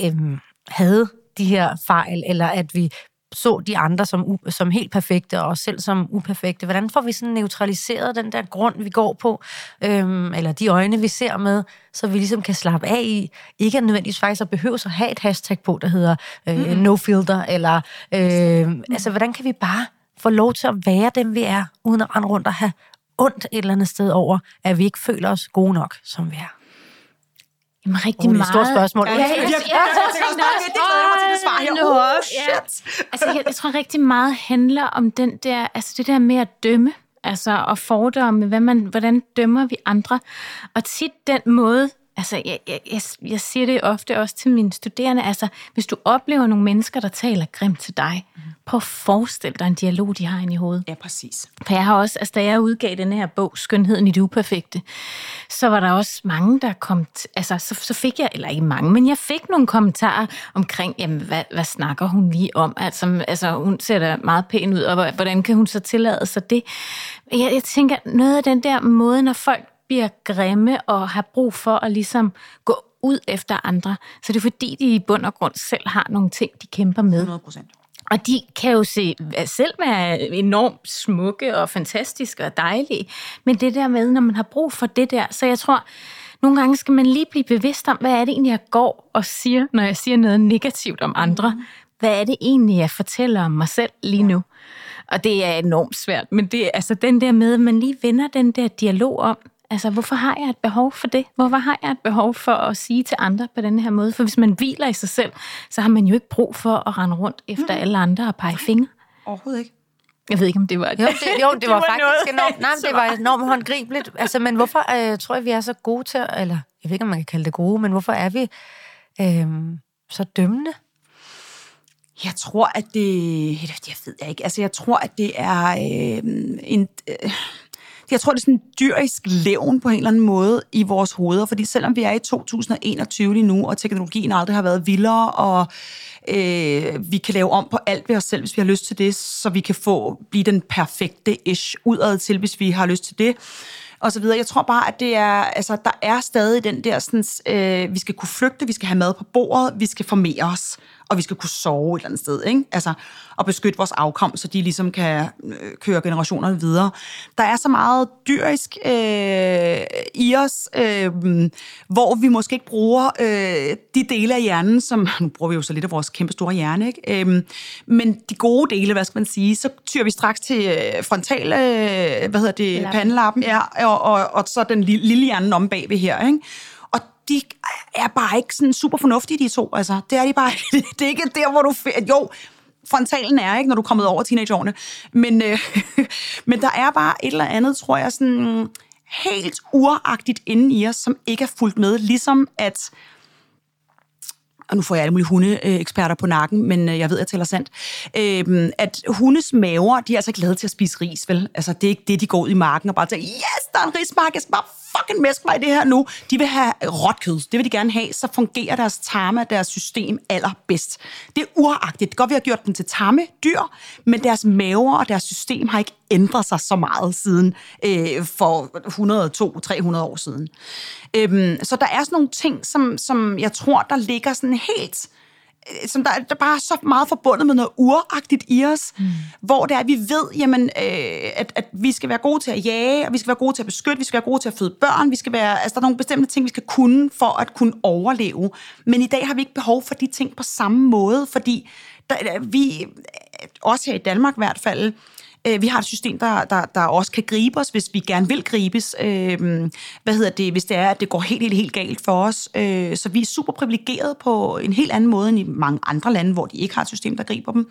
øh, havde de her fejl, eller at vi så de andre som, som helt perfekte, og os selv som uperfekte. Hvordan får vi sådan neutraliseret den der grund, vi går på, øhm, eller de øjne, vi ser med, så vi ligesom kan slappe af i, ikke nødvendigvis faktisk at behøve at have et hashtag på, der hedder øh, no filter, eller øh, altså, hvordan kan vi bare få lov til at være dem, vi er, uden at rende rundt og have ondt et eller andet sted over, at vi ikke føler os gode nok, som vi er. Jamen, rigtig Oh, det er et meget. stort spørgsmål. Ja, Ja, jeg, ja. Åh, Uh, ja. Altså, jeg, jeg tror rigtig meget handler om den der, altså det der med at dømme, altså og fordomme, hvad man, hvordan dømmer vi andre. Og tit den måde, altså jeg, jeg, jeg, jeg siger det ofte også til mine studerende, altså hvis du oplever nogle mennesker, der taler grimt til dig, prøv at forestille dig en dialog, de har inde i hovedet. Ja, præcis. For jeg har også, altså da jeg udgav den her bog, Skønheden i det uperfekte, så var der også mange, der kom, t- altså så, så fik jeg, eller ikke mange, men jeg fik nogle kommentarer omkring, jamen hvad, hvad snakker hun lige om? Altså, altså hun ser da meget pæn ud, og hvordan kan hun så tillade sig det? Jeg, jeg tænker, noget af den der måde, når folk bliver grimme og har brug for at ligesom gå ud efter andre, så det er fordi, de i bund og grund selv har nogle ting, de kæmper med. 100 procent. Og de kan jo se, selv være enormt smukke og fantastiske og dejlige. Men det der med, når man har brug for det der, så jeg tror, nogle gange skal man lige blive bevidst om, hvad er det egentlig, jeg går og siger, når jeg siger noget negativt om andre. Hvad er det egentlig, jeg fortæller om mig selv lige nu? Og det er enormt svært, men det er altså den der med, at man lige vender den der dialog om, altså hvorfor har jeg et behov for det? Hvorfor har jeg et behov for at sige til andre på den her måde? For hvis man hviler i sig selv, så har man jo ikke brug for at rende rundt efter alle andre og pege fingre. Overhovedet ikke. Jeg ved ikke, om det var Jo, det, jo, det, var, var faktisk noget. enormt, nej, men det var enormt håndgribeligt. Altså, men hvorfor øh, tror jeg, vi er så gode til, at- eller jeg ved ikke, om man kan kalde det gode, men hvorfor er vi øh, så dømmende? Jeg tror, at det... Jeg ved jeg ikke. Altså, jeg tror, at det er øh, en... Øh, jeg tror, det er sådan en dyrisk levn på en eller anden måde i vores hoveder, fordi selvom vi er i 2021 lige nu, og teknologien aldrig har været vildere, og øh, vi kan lave om på alt ved os selv, hvis vi har lyst til det, så vi kan få blive den perfekte ish udad til, hvis vi har lyst til det, og så videre. Jeg tror bare, at det er, altså, der er stadig den der, sådan, øh, vi skal kunne flygte, vi skal have mad på bordet, vi skal formere os, og vi skal kunne sove et eller andet sted, ikke? Altså, og beskytte vores afkom, så de ligesom kan øh, køre generationerne videre. Der er så meget dyrisk øh, i os, øh, hvor vi måske ikke bruger øh, de dele af hjernen, som, nu bruger vi jo så lidt af vores kæmpe store hjerne, ikke? Øh, men de gode dele, hvad skal man sige, så tyrer vi straks til øh, frontal, øh, hvad hedder det, Lappen. pandelappen, ja, og, og, og så den lille, lille hjernen om bagved her, ikke? De er bare ikke sådan super fornuftige, de to. Altså, det er de bare Det er ikke der, hvor du... Jo, frontalen er, ikke, når du er kommet over teenageårene. Men, øh, men der er bare et eller andet, tror jeg, sådan helt uragtigt inde i os, som ikke er fuldt med. Ligesom at og nu får jeg alle mulige hundeeksperter på nakken, men øh, jeg ved, at jeg tæller sandt, øh, at hundes maver, de er altså glade til at spise ris, vel? Altså, det er ikke det, de går ud i marken og bare tænker, yes, der er en rismark, jeg skal bare fucking mæsk mig i det her nu. De vil have råt kød. Det vil de gerne have, så fungerer deres tarme deres system allerbedst. Det er uragtigt. Det godt, vi har gjort dem til tamme dyr, men deres maver og deres system har ikke ændret sig så meget siden øh, for 102-300 år siden. Øhm, så der er sådan nogle ting, som, som jeg tror, der ligger sådan helt Øh, som der, der bare er så meget forbundet med noget uragtigt i os, mm. hvor det er, at vi ved, jamen, øh, at, at vi skal være gode til at jage, og vi skal være gode til at beskytte, vi skal være gode til at føde børn, vi skal være, altså der er nogle bestemte ting, vi skal kunne for at kunne overleve. Men i dag har vi ikke behov for de ting på samme måde, fordi der, vi, også her i Danmark i hvert fald, Øh, vi har et system, der, der, der også kan gribe os, hvis vi gerne vil gribes. Øh, hvad hedder det, hvis det er, at det går helt, helt, helt galt for os. Øh, så vi er super privilegeret på en helt anden måde end i mange andre lande, hvor de ikke har et system, der griber dem.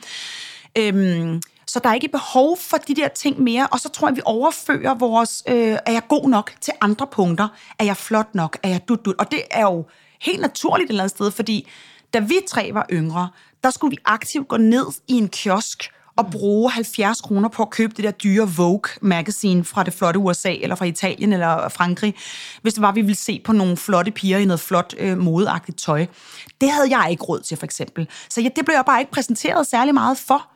Øh, så der er ikke behov for de der ting mere, og så tror jeg, at vi overfører vores, øh, er jeg god nok til andre punkter? Er jeg flot nok? Er jeg dut, dut? Og det er jo helt naturligt et eller andet sted, fordi da vi tre var yngre, der skulle vi aktivt gå ned i en kiosk at bruge 70 kroner på at købe det der dyre Vogue magazine fra det flotte USA, eller fra Italien, eller Frankrig, hvis det var, at vi ville se på nogle flotte piger i noget flot øh, modeagtigt tøj. Det havde jeg ikke råd til, for eksempel. Så ja, det blev jeg bare ikke præsenteret særlig meget for.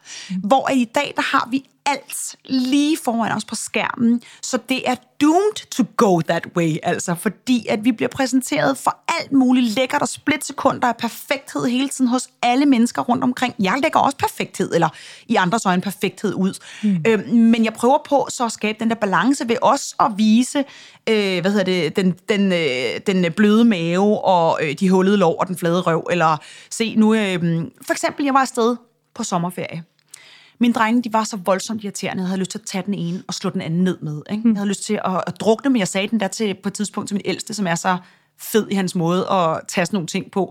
Hvor i dag, der har vi alt lige foran os på skærmen, så det er doomed to go that way, altså, fordi at vi bliver præsenteret for alt muligt lækkert og splitsekunder af perfekthed hele tiden hos alle mennesker rundt omkring. Jeg lægger også perfekthed, eller i andres øjne perfekthed ud. Mm. Øh, men jeg prøver på så at skabe den der balance ved også at vise, øh, hvad hedder det, den, den, øh, den bløde mave og øh, de hullede lov og den flade røv, eller se nu, øh, for eksempel, jeg var afsted på sommerferie, mine drenge, de var så voldsomt irriterende. Jeg havde lyst til at tage den ene og slå den anden ned med. Ikke? Jeg havde lyst til at, at drukne, men jeg sagde den der til, på et tidspunkt til min ældste, som er så fed i hans måde at tage sådan nogle ting på.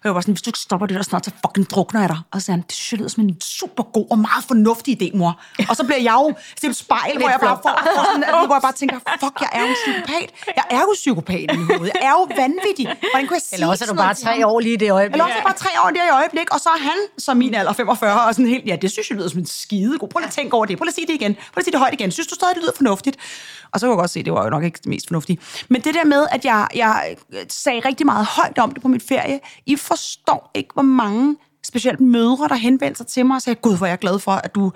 Og jeg var sådan, hvis du ikke stopper det der snart, så fucking drukner jeg dig. Og så sagde han, det synes jeg lyder som en super god og meget fornuftig idé, mor. Og så bliver jeg jo til et spejl, hvor jeg bare får, får sådan, hvor jeg bare tænker, fuck, jeg er jo en psykopat. Jeg er jo psykopat i hovedet. Jeg er jo vanvittig. Hvordan kunne jeg sige Eller også er du bare tre år lige i det øjeblik. Eller også er bare tre år lige i øjeblik, og så er han, som min alder 45, og sådan helt, ja, det synes jeg lyder som en skide god. Prøv lige at tænke over det. Prøv lige at sige det igen. Prøv lige at sige det højt igen. Synes du stadig, det lyder fornuftigt? Og så kunne jeg godt se, det var jo nok ikke det mest fornuftige. Men det der med, at jeg, jeg sagde rigtig meget højt om det på mit ferie, I forstår ikke, hvor mange specielt mødre, der henvendte sig til mig og sagde, gud, hvor er jeg glad for, at du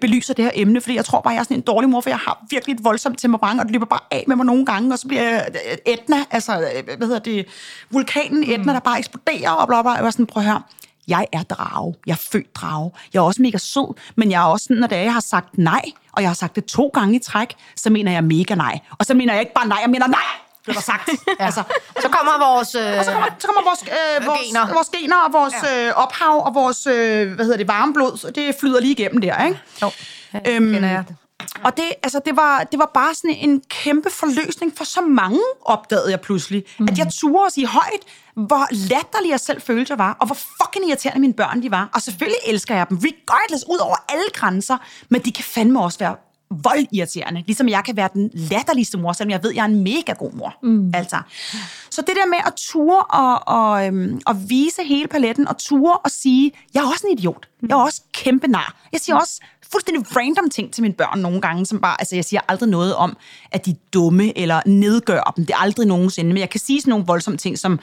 belyser det her emne, fordi jeg tror bare, jeg er sådan en dårlig mor, for jeg har virkelig et voldsomt temperament, og det løber bare af med mig nogle gange, og så bliver jeg øh, Etna, altså, øh, hvad hedder det, vulkanen Etna, der bare eksploderer, og bla bla, og jeg var sådan, prøv at høre, jeg er drage. Jeg er født drage. Jeg er også mega sød, men jeg er også sådan, når det er, jeg har sagt nej, og jeg har sagt det to gange i træk, så mener jeg mega nej. Og så mener jeg ikke bare nej, jeg mener nej! Blev der sagt. ja. altså, så kommer vores, øh, og så kommer, så kommer vores, øh, vores, gener. vores gener og vores ja. øh, ophav og vores øh, hvad hedder det, varmeblod. Det flyder lige igennem der, ikke? Jo, ja, øhm, kender jeg det. Og det, altså, det, var, det var bare sådan en kæmpe forløsning for så mange, opdagede jeg pludselig. Mm. At jeg turde at sige højt, hvor latterlig jeg selv følte, jeg var, og hvor fucking irriterende mine børn de var. Og selvfølgelig elsker jeg dem, regardless, ud over alle grænser, men de kan fandme også være voldirriterende. Ligesom jeg kan være den latterligste mor, selvom jeg ved, at jeg er en mega god mor. Mm. Altså. Så det der med at ture og, og, øhm, og vise hele paletten, og ture og sige, jeg er også en idiot. Jeg er også kæmpe nar. Jeg siger også fuldstændig random ting til mine børn nogle gange, som bare, altså jeg siger aldrig noget om, at de er dumme, eller nedgør dem. Det er aldrig nogensinde. Men jeg kan sige sådan nogle voldsomme ting, som,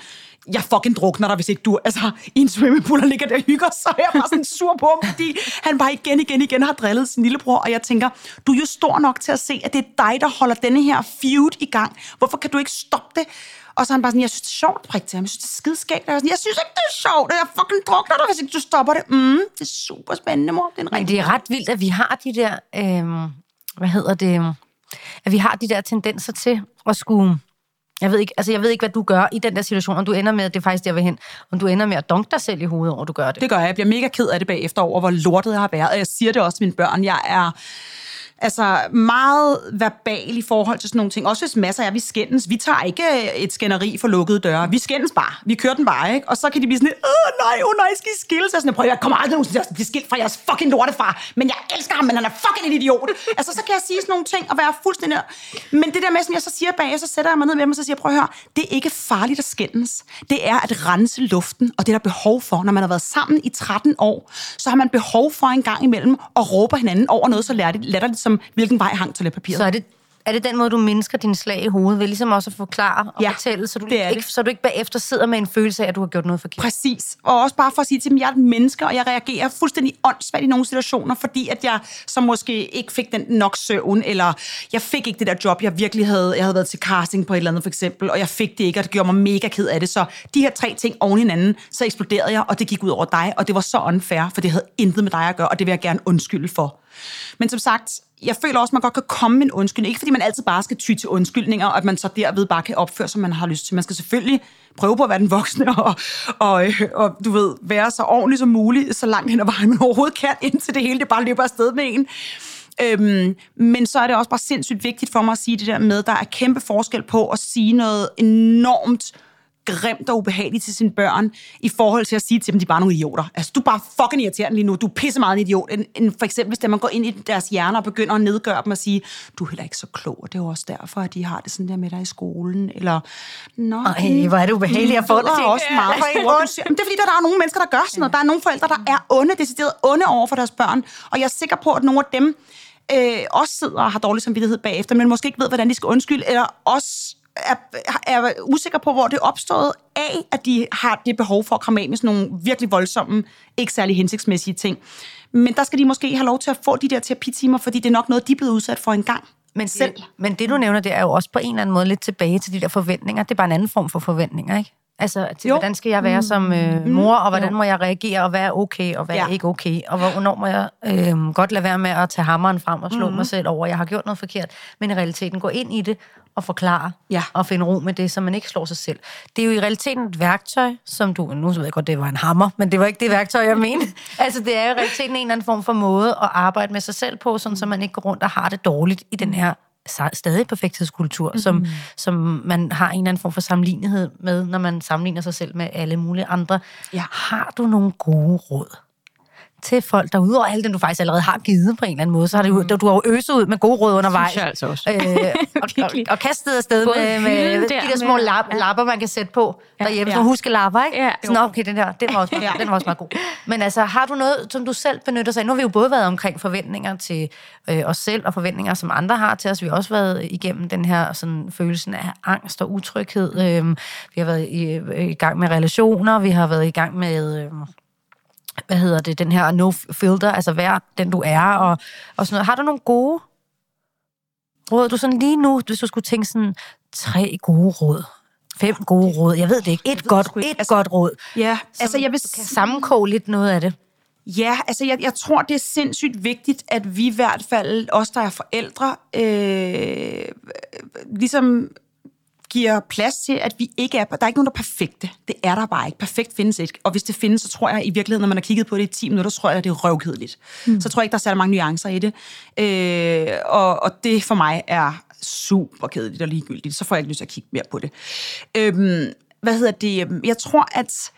jeg fucking drukner dig, hvis ikke du, altså, i en swimmingpool og ligger der og hygger, så er jeg bare sådan sur på ham, fordi han bare igen, igen, igen har drillet sin lillebror, og jeg tænker, du er jo stor nok til at se, at det er dig, der holder denne her feud i gang. Hvorfor kan du ikke stoppe det? Og så er han bare sådan, jeg synes, det er sjovt at prikke til ham. Jeg synes, det er skideskægt. Jeg, jeg synes ikke, det er sjovt, og jeg fucking drukner dig, hvis ikke du stopper det. Mm, det er super spændende, mor. Det er, Men det er ret vildt, at vi har de der, øh, hvad hedder det, at vi har de der tendenser til at skulle jeg ved, ikke, altså jeg ved ikke, hvad du gør i den der situation, om du ender med, det er faktisk der vil hen, om du ender med at dunke dig selv i hovedet over, du gør det. Det gør jeg. Jeg bliver mega ked af det bagefter over, hvor lortet jeg har været. Og jeg siger det også til mine børn. Jeg er Altså meget verbal i forhold til sådan nogle ting. Også hvis masser af vi skændes. Vi tager ikke øh, et skænderi for lukkede døre. Vi skændes bare. Vi kører den bare, ikke? Og så kan de blive sådan, åh nej, åh nej, skal I skilles? Sådan, prøv, jeg kommer aldrig nogensinde til at blive skilt fra jeres fucking lortefar. Men jeg elsker ham, men han er fucking en idiot. altså, så kan jeg sige sådan nogle ting og være fuldstændig... Men det der med, som jeg så siger bag, så sætter jeg mig ned med dem og så siger, prøv at høre, det er ikke farligt at skændes. Det er at rense luften, og det er der behov for. Når man har været sammen i 13 år, så har man behov for en gang imellem at råbe hinanden over noget så latterligt som, hvilken vej hang toiletpapiret. Så er det er det den måde, du mindsker din slag i hovedet ved ligesom også at forklare og ja, fortælle, så du, det ikke, det. så du ikke bagefter sidder med en følelse af, at du har gjort noget forkert? Præcis. Og også bare for at sige til dem, at jeg er et menneske, og jeg reagerer fuldstændig åndssvagt i nogle situationer, fordi at jeg så måske ikke fik den nok søvn, eller jeg fik ikke det der job, jeg virkelig havde. Jeg havde været til casting på et eller andet for eksempel, og jeg fik det ikke, og det gjorde mig mega ked af det. Så de her tre ting oven i hinanden, så eksploderede jeg, og det gik ud over dig, og det var så unfair, for det havde intet med dig at gøre, og det vil jeg gerne undskylde for. Men som sagt, jeg føler også, at man godt kan komme med en undskyldning. Ikke fordi man altid bare skal ty til undskyldninger, og at man så derved bare kan opføre, som man har lyst til. Man skal selvfølgelig prøve på at være den voksne, og, og, og du ved, være så ordentlig som muligt, så langt hen ad vejen man overhovedet kan, indtil det hele det bare løber afsted med en. Øhm, men så er det også bare sindssygt vigtigt for mig at sige det der med, at der er kæmpe forskel på at sige noget enormt grimt og ubehageligt til sine børn, i forhold til at sige til dem, de er bare nogle idioter. Altså, du er bare fucking irriterende lige nu. Du er pisse meget en idiot. En, en, for eksempel, hvis man går ind i deres hjerner og begynder at nedgøre dem og sige, du er heller ikke så klog, og det er jo også derfor, at de har det sådan der med dig i skolen. Eller, Nå, Ej, hvor er det ubehageligt at få det til. også meget store. det er fordi, der, der er nogle mennesker, der gør sådan noget. Der er nogle forældre, der er onde, decideret onde over for deres børn. Og jeg er sikker på, at nogle af dem øh, også sidder og har dårlig samvittighed bagefter, men måske ikke ved, hvordan de skal undskylde, eller også er, er usikker på, hvor det er opstået af, at de har det behov for at komme af med sådan nogle virkelig voldsomme, ikke særlig hensigtsmæssige ting. Men der skal de måske have lov til at få de der terapitimer, fordi det er nok noget, de er blevet udsat for en gang. Men selv. Det, men det, du nævner, det er jo også på en eller anden måde lidt tilbage til de der forventninger. Det er bare en anden form for forventninger, ikke? Altså, til jo. hvordan skal jeg være som øh, mm. mor, og hvordan jo. må jeg reagere, og hvad er okay, og hvad ja. er ikke okay, og hvornår må jeg øh, godt lade være med at tage hammeren frem og slå mm. mig selv over, at jeg har gjort noget forkert, men i realiteten gå ind i det og forklare, ja. og finde ro med det, så man ikke slår sig selv. Det er jo i realiteten et værktøj, som du, nu ved jeg godt, det var en hammer, men det var ikke det værktøj, jeg mener. altså, det er jo i realiteten en eller anden form for måde at arbejde med sig selv på, sådan, så man ikke går rundt og har det dårligt i den her stadig perfekthedskultur, mm-hmm. som, som man har en eller anden form for sammenlignelighed med, når man sammenligner sig selv med alle mulige andre. Ja. Har du nogle gode råd til folk, der udover alt det, du faktisk allerede har givet på en eller anden måde, så har du, mm. du har jo øset ud med gode råd undervejs. Det altså også. Øh, og, og, og kastet afsted Både med, med de der små med, lap, ja. lapper, man kan sætte på derhjemme. Ja. Sådan huske lapper, ikke? Ja, Sådan, okay, den her, den var, også, ja. den var også meget god. Men altså, har du noget, som du selv benytter sig af? Nu har vi jo både været omkring forventninger til øh, os selv, og forventninger, som andre har til os. Vi har også været igennem den her sådan, følelsen af angst og utryghed. Øh, vi har været i, i gang med relationer, vi har været i gang med... Øh, hvad hedder det, den her no filter, altså vær den du er, og, og sådan noget. Har du nogle gode råd? Du sådan lige nu, hvis du skulle tænke sådan, tre gode råd, fem gode råd, jeg ved det ikke, et, godt, et altså, godt råd. Ja, altså jeg vil... Du kan sammenkoge lidt noget af det. Ja, altså jeg, jeg tror, det er sindssygt vigtigt, at vi i hvert fald, os der er forældre, øh, ligesom giver plads til, at vi ikke er... Der er ikke nogen, der er perfekte. Det er der bare ikke. Perfekt findes ikke. Og hvis det findes, så tror jeg i virkeligheden, når man har kigget på det i 10 minutter, så tror jeg, at det er røvkedeligt. Mm. Så tror jeg ikke, der er særlig mange nuancer i det. Øh, og, og det for mig er super kedeligt og ligegyldigt. Så får jeg ikke lyst til at kigge mere på det. Øh, hvad hedder det? Jeg tror, at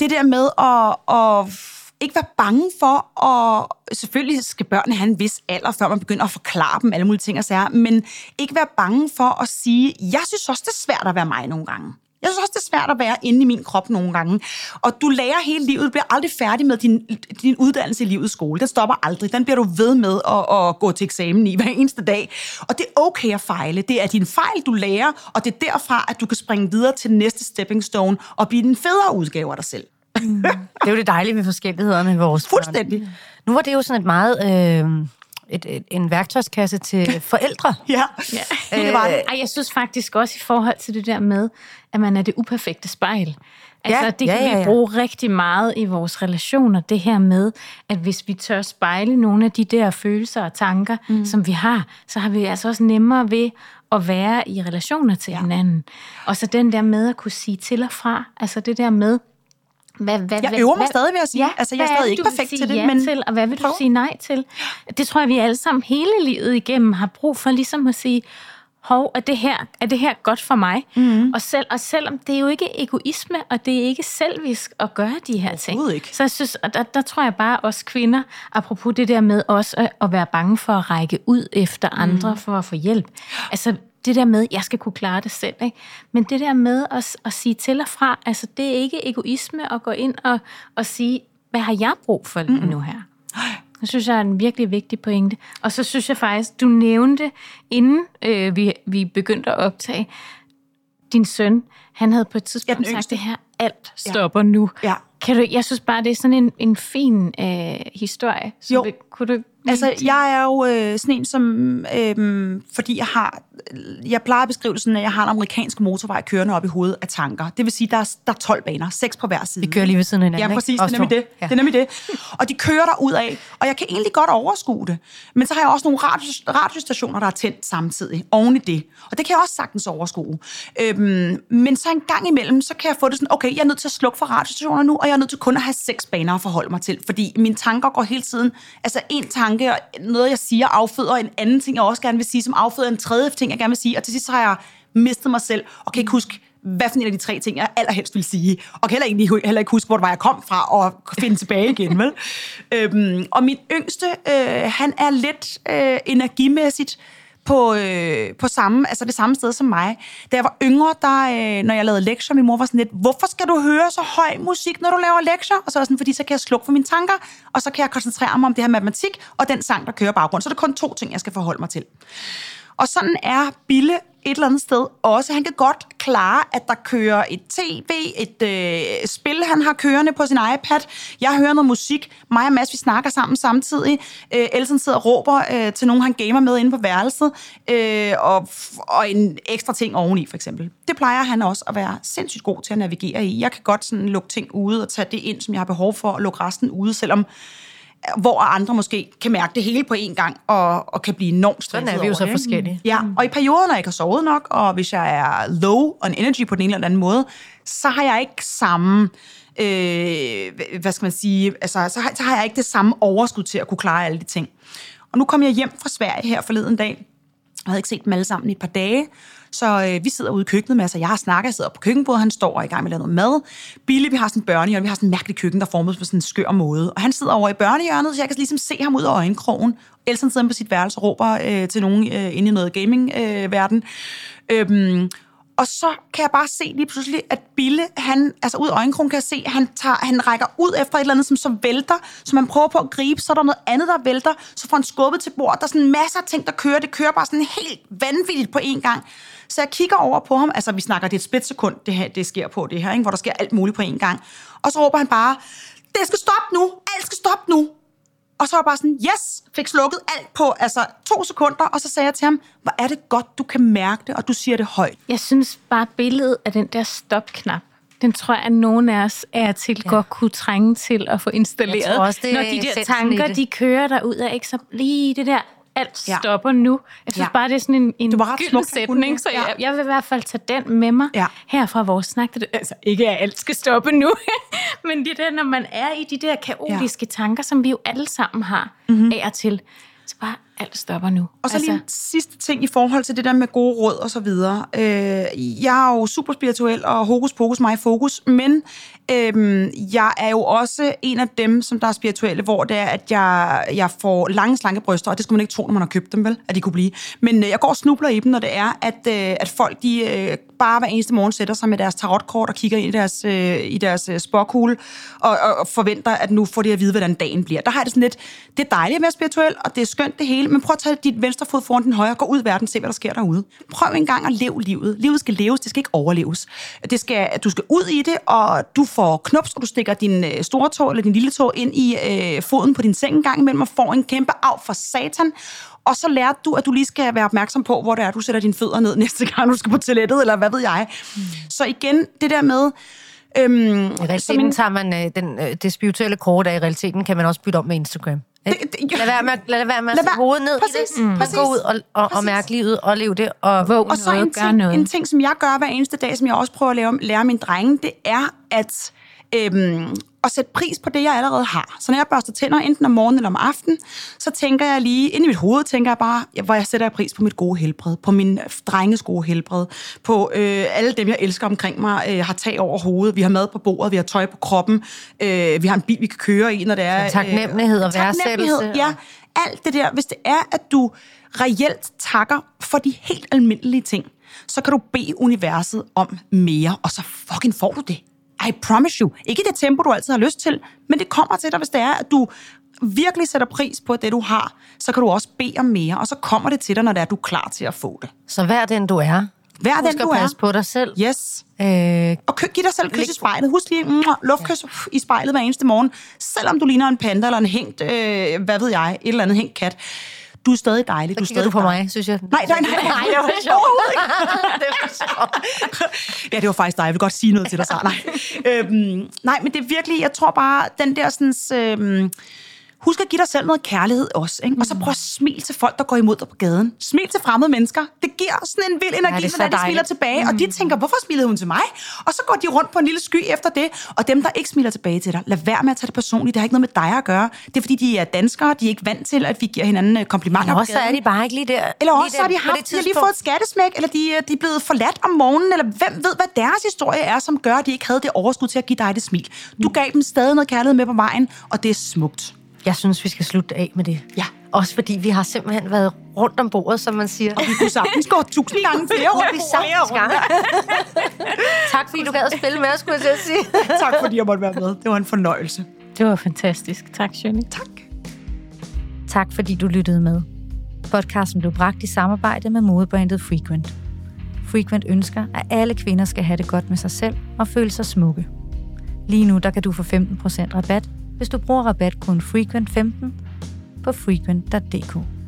det der med at, at ikke være bange for at... Selvfølgelig skal børnene have en vis alder, før man begynder at forklare dem alle mulige ting og sager, men ikke være bange for at sige, jeg synes også, det er svært at være mig nogle gange. Jeg synes også, det er svært at være inde i min krop nogle gange. Og du lærer hele livet. Du bliver aldrig færdig med din, din uddannelse i livets skole. Den stopper aldrig. Den bliver du ved med at, at gå til eksamen i hver eneste dag. Og det er okay at fejle. Det er din fejl, du lærer, og det er derfra, at du kan springe videre til næste stepping stone og blive den federe udgave af dig selv. Mm. det er jo det dejlige med forskellighederne i vores Fuldstændig. Børn. Nu var det jo sådan et meget... Øh, et, et, en værktøjskasse til forældre. ja, ja. det var det. Ej, jeg synes faktisk også i forhold til det der med, at man er det uperfekte spejl. Altså, ja, det kan ja, ja, ja. vi bruge rigtig meget i vores relationer, det her med, at hvis vi tør spejle nogle af de der følelser og tanker, mm. som vi har, så har vi altså også nemmere ved at være i relationer til ja. hinanden. Og så den der med at kunne sige til og fra, altså det der med, Hvad, hvad, Jeg øver mig hvad, stadig, vil jeg sige. Altså, jeg er stadig ikke perfekt til det, ja men til, og hvad vil prøv. du sige nej til? Det tror jeg, vi alle sammen hele livet igennem har brug for ligesom at sige, hov, er det her, er det her godt for mig? Mm. Og, selv, og selvom det er jo ikke egoisme, og det er ikke selvisk at gøre de her ting. Ikke. Så jeg synes, og der, der tror jeg bare, os kvinder, apropos det der med også at, at være bange for at række ud efter andre mm. for at få hjælp. Altså det der med, jeg skal kunne klare det selv. Ikke? Men det der med at, at sige til og fra, altså det er ikke egoisme at gå ind og, og sige, hvad har jeg brug for lige nu her? Det synes jeg er en virkelig vigtig pointe. Og så synes jeg faktisk, du nævnte, inden øh, vi, vi begyndte at optage, din søn, han havde på et tidspunkt den sagt det her, alt stopper ja. nu. Ja. Kan du, jeg synes bare, det er sådan en, en fin øh, historie. Så Jo. vil- kunne du Altså, jeg er jo øh, sådan en, som, øh, fordi jeg har, jeg plejer at beskrive det sådan, at jeg har en amerikansk motorvej kørende op i hovedet af tanker. Det vil sige, der er, der er 12 baner, 6 på hver side. Vi kører lige ved siden af hinanden, Ja, ikke? præcis, det er nemlig det. Ja. det er nemlig det. Og de kører der ud af, og jeg kan egentlig godt overskue det. Men så har jeg også nogle radios, radiostationer, der er tændt samtidig, oven i det. Og det kan jeg også sagtens overskue. Øhm, men så en gang imellem, så kan jeg få det sådan, okay, jeg er nødt til at slukke for radiostationer nu, og jeg er nødt til kun at have seks baner at forholde mig til, fordi mine tanker går hele tiden, altså en tanke, og noget jeg siger afføder en anden ting, jeg også gerne vil sige, som afføder en tredje ting, jeg gerne vil sige, og til sidst så har jeg mistet mig selv, og kan ikke huske, hvad for en af de tre ting, jeg allerhelst vil sige, og kan heller ikke, heller ikke huske, hvor det var, jeg kom fra, og finde tilbage igen, vel? øhm, og min yngste, øh, han er lidt øh, energimæssigt på, øh, på samme, altså det samme sted som mig. Da jeg var yngre, der, øh, når jeg lavede lektier, min mor var sådan lidt, hvorfor skal du høre så høj musik, når du laver lektier? Og så var sådan, fordi så kan jeg slukke for mine tanker, og så kan jeg koncentrere mig om det her matematik, og den sang, der kører baggrund. Så er det kun to ting, jeg skal forholde mig til. Og sådan er Bille et eller andet sted også. Han kan godt klare, at der kører et tv, et øh, spil, han har kørende på sin iPad. Jeg hører noget musik. Mig og Mads, vi snakker sammen samtidig. Øh, Elsen sidder og råber øh, til nogen, han gamer med inde på værelset. Øh, og, og en ekstra ting oveni, for eksempel. Det plejer han også at være sindssygt god til at navigere i. Jeg kan godt sådan lukke ting ude og tage det ind, som jeg har behov for, og lukke resten ude, selvom hvor andre måske kan mærke det hele på én gang, og, og kan blive enormt Sådan stresset er vi jo så det, forskellige. Ja, og i perioder, når jeg ikke har sovet nok, og hvis jeg er low on energy på den ene eller anden måde, så har jeg ikke samme, øh, hvad skal man sige, altså, så, har, så har jeg ikke det samme overskud til at kunne klare alle de ting. Og nu kom jeg hjem fra Sverige her forleden dag, jeg havde ikke set dem alle sammen i et par dage, så øh, vi sidder ude i køkkenet med, altså jeg har snakket, jeg sidder på køkkenbordet, han står og er i gang med at lave noget mad. Billy, vi har sådan en børnehjørne, vi har sådan en mærkelig køkken, der formes formet på sådan en skør måde. Og han sidder over i børnehjørnet, så jeg kan ligesom se ham ud af øjenkrogen. Elsen sidder på sit værelse og råber øh, til nogen øh, inde i noget gaming-verden. øhm, og så kan jeg bare se lige pludselig, at Bille, han, altså ud af øjenkrogen kan jeg se, han, tager, han rækker ud efter et eller andet, som så vælter, som man prøver på at gribe, så er der noget andet, der vælter, så får han skubbet til bord. Der er sådan masser af ting, der kører. Det kører bare sådan helt vanvittigt på én gang. Så jeg kigger over på ham, altså vi snakker, det er et splitsekund, det her, det sker på det her, ikke? hvor der sker alt muligt på én gang. Og så råber han bare, det skal stoppe nu, alt skal stoppe nu. Og så var jeg bare sådan, yes, fik slukket alt på altså to sekunder, og så sagde jeg til ham, hvor er det godt, du kan mærke det, og du siger det højt. Jeg synes bare, billedet af den der stopknap, den tror jeg, at nogen af os er til ja. godt kunne trænge til at få installeret. Jeg tror også, det Når de der tanker, de kører derud af, ikke så lige det der, alt Ja. stopper nu. Jeg synes Ja. bare, det er sådan en, en gylden sætning, så Ja. jeg, jeg vil i hvert fald tage den med mig Ja. her fra vores snak. Det, altså ikke, at alt skal stoppe nu, men det der, når man er i de der kaotiske ja. tanker, som vi jo alle sammen har mm-hmm. af og til, så bare alt stopper nu. Og så altså, lige en sidste ting i forhold til det der med gode råd og så videre. Øh, jeg er jo super spirituel og hokus pokus mig fokus, men øh, jeg er jo også en af dem, som der er spirituelle, hvor det er, at jeg, jeg får lange, slanke bryster, og det skal man ikke tro, når man har købt dem, vel, at de kunne blive. Men øh, jeg går og snubler i dem, når det er, at, øh, at folk de øh, bare hver eneste morgen sætter sig med deres tarotkort og kigger ind i deres, øh, i deres øh, spåkugle og, og, og forventer, at nu får de at vide, hvordan dagen bliver. Der har jeg det sådan lidt, det er dejligt at være spirituel, og det er skønt det hele, men prøv at tage dit venstre fod foran den højre, gå ud i verden, se hvad der sker derude. Prøv en gang at leve livet. Livet skal leves, det skal ikke overleves. Det skal, du skal ud i det, og du får knups, og du stikker din øh, store tog eller din lille tog ind i øh, foden på din seng en gang imellem, og får en kæmpe af for satan. Og så lærte du, at du lige skal være opmærksom på, hvor det er, du sætter dine fødder ned næste gang, du skal på toilettet, eller hvad ved jeg. Mm. Så igen, det der med... Øhm, I realiteten tager man øh, den, øh, det spirituelle kort af, i realiteten kan man også bytte om med Instagram. Det- det- lad være med, at- lad være med at sætte hovedet ned præcis, i det. Mm. præcis. Gå ud og, og, og Præcis. mærke livet og leve det. Og, Våg Og så noget, en gør ting, noget. en ting, som jeg gør hver eneste dag, som jeg også prøver at lære, lære mine drenge, det er, at øhm, at sætte pris på det, jeg allerede har. Så når jeg børster tænder, enten om morgenen eller om aftenen, så tænker jeg lige, ind i mit hoved tænker jeg bare, hvor jeg sætter pris på mit gode helbred, på min drenges gode helbred, på øh, alle dem, jeg elsker omkring mig, øh, har tag over hovedet, vi har mad på bordet, vi har tøj på kroppen, øh, vi har en bil, vi kan køre i, når det er... Øh, taknemmelighed og værdsættelse. Ja, alt det der. Hvis det er, at du reelt takker for de helt almindelige ting, så kan du bede universet om mere, og så fucking får du det. I promise you. Ikke i det tempo, du altid har lyst til, men det kommer til dig, hvis det er, at du virkelig sætter pris på det, du har, så kan du også bede om mere, og så kommer det til dig, når det er, du er klar til at få det. Så vær den, du er. Vær den, du er. passe er. på dig selv. Yes. Øh, og giv dig selv kys i spejlet. Husk lige, mm, luftkys i spejlet hver eneste morgen. Selvom du ligner en panda eller en hængt, øh, hvad ved jeg, et eller andet hængt kat du er stadig dejlig. Du er stadig du på dejlig. mig, synes jeg. Nej, nej, nej. nej det var sjovt. det var sjovt. ja, det var faktisk dig. Jeg vil godt sige noget til dig, så. Nej. øhm, nej, men det er virkelig, jeg tror bare, den der sådan... Øhm, Husk at give dig selv noget kærlighed også. Ikke? Og så prøv at smil til folk, der går imod dig på gaden. Smil til fremmede mennesker. Det giver sådan en vild energi, ja, når de smiler tilbage. Mm. Og de mm. tænker, hvorfor smilede hun til mig? Og så går de rundt på en lille sky efter det. Og dem, der ikke smiler tilbage til dig, lad være med at tage det personligt. Det har ikke noget med dig at gøre. Det er fordi, de er danskere. De er ikke vant til, at vi giver hinanden øh, komplimenter. Eller også er de bare ikke lige der. Eller også lige har de, haft, de har lige fået et skattesmæk, eller de, de er blevet forladt om morgenen, eller hvem ved, hvad deres historie er, som gør, at de ikke havde det overskud til at give dig det smil. Du gav dem stadig noget kærlighed med på vejen, og det er smukt. Jeg synes, vi skal slutte af med det. Ja. Også fordi vi har simpelthen været rundt om bordet, som man siger. Og vi kunne sagtens gå tusind gange flere rundt. Vi sagtens gange. tak fordi du gad at spille med os, skulle jeg sige. tak fordi jeg måtte være med. Det var en fornøjelse. Det var fantastisk. Tak, Shirley. Tak. Tak fordi du lyttede med. Podcasten blev bragt i samarbejde med modebrandet Frequent. Frequent ønsker, at alle kvinder skal have det godt med sig selv og føle sig smukke. Lige nu der kan du få 15% rabat hvis du bruger rabatkoden FREQUENT15 på frequent.dk.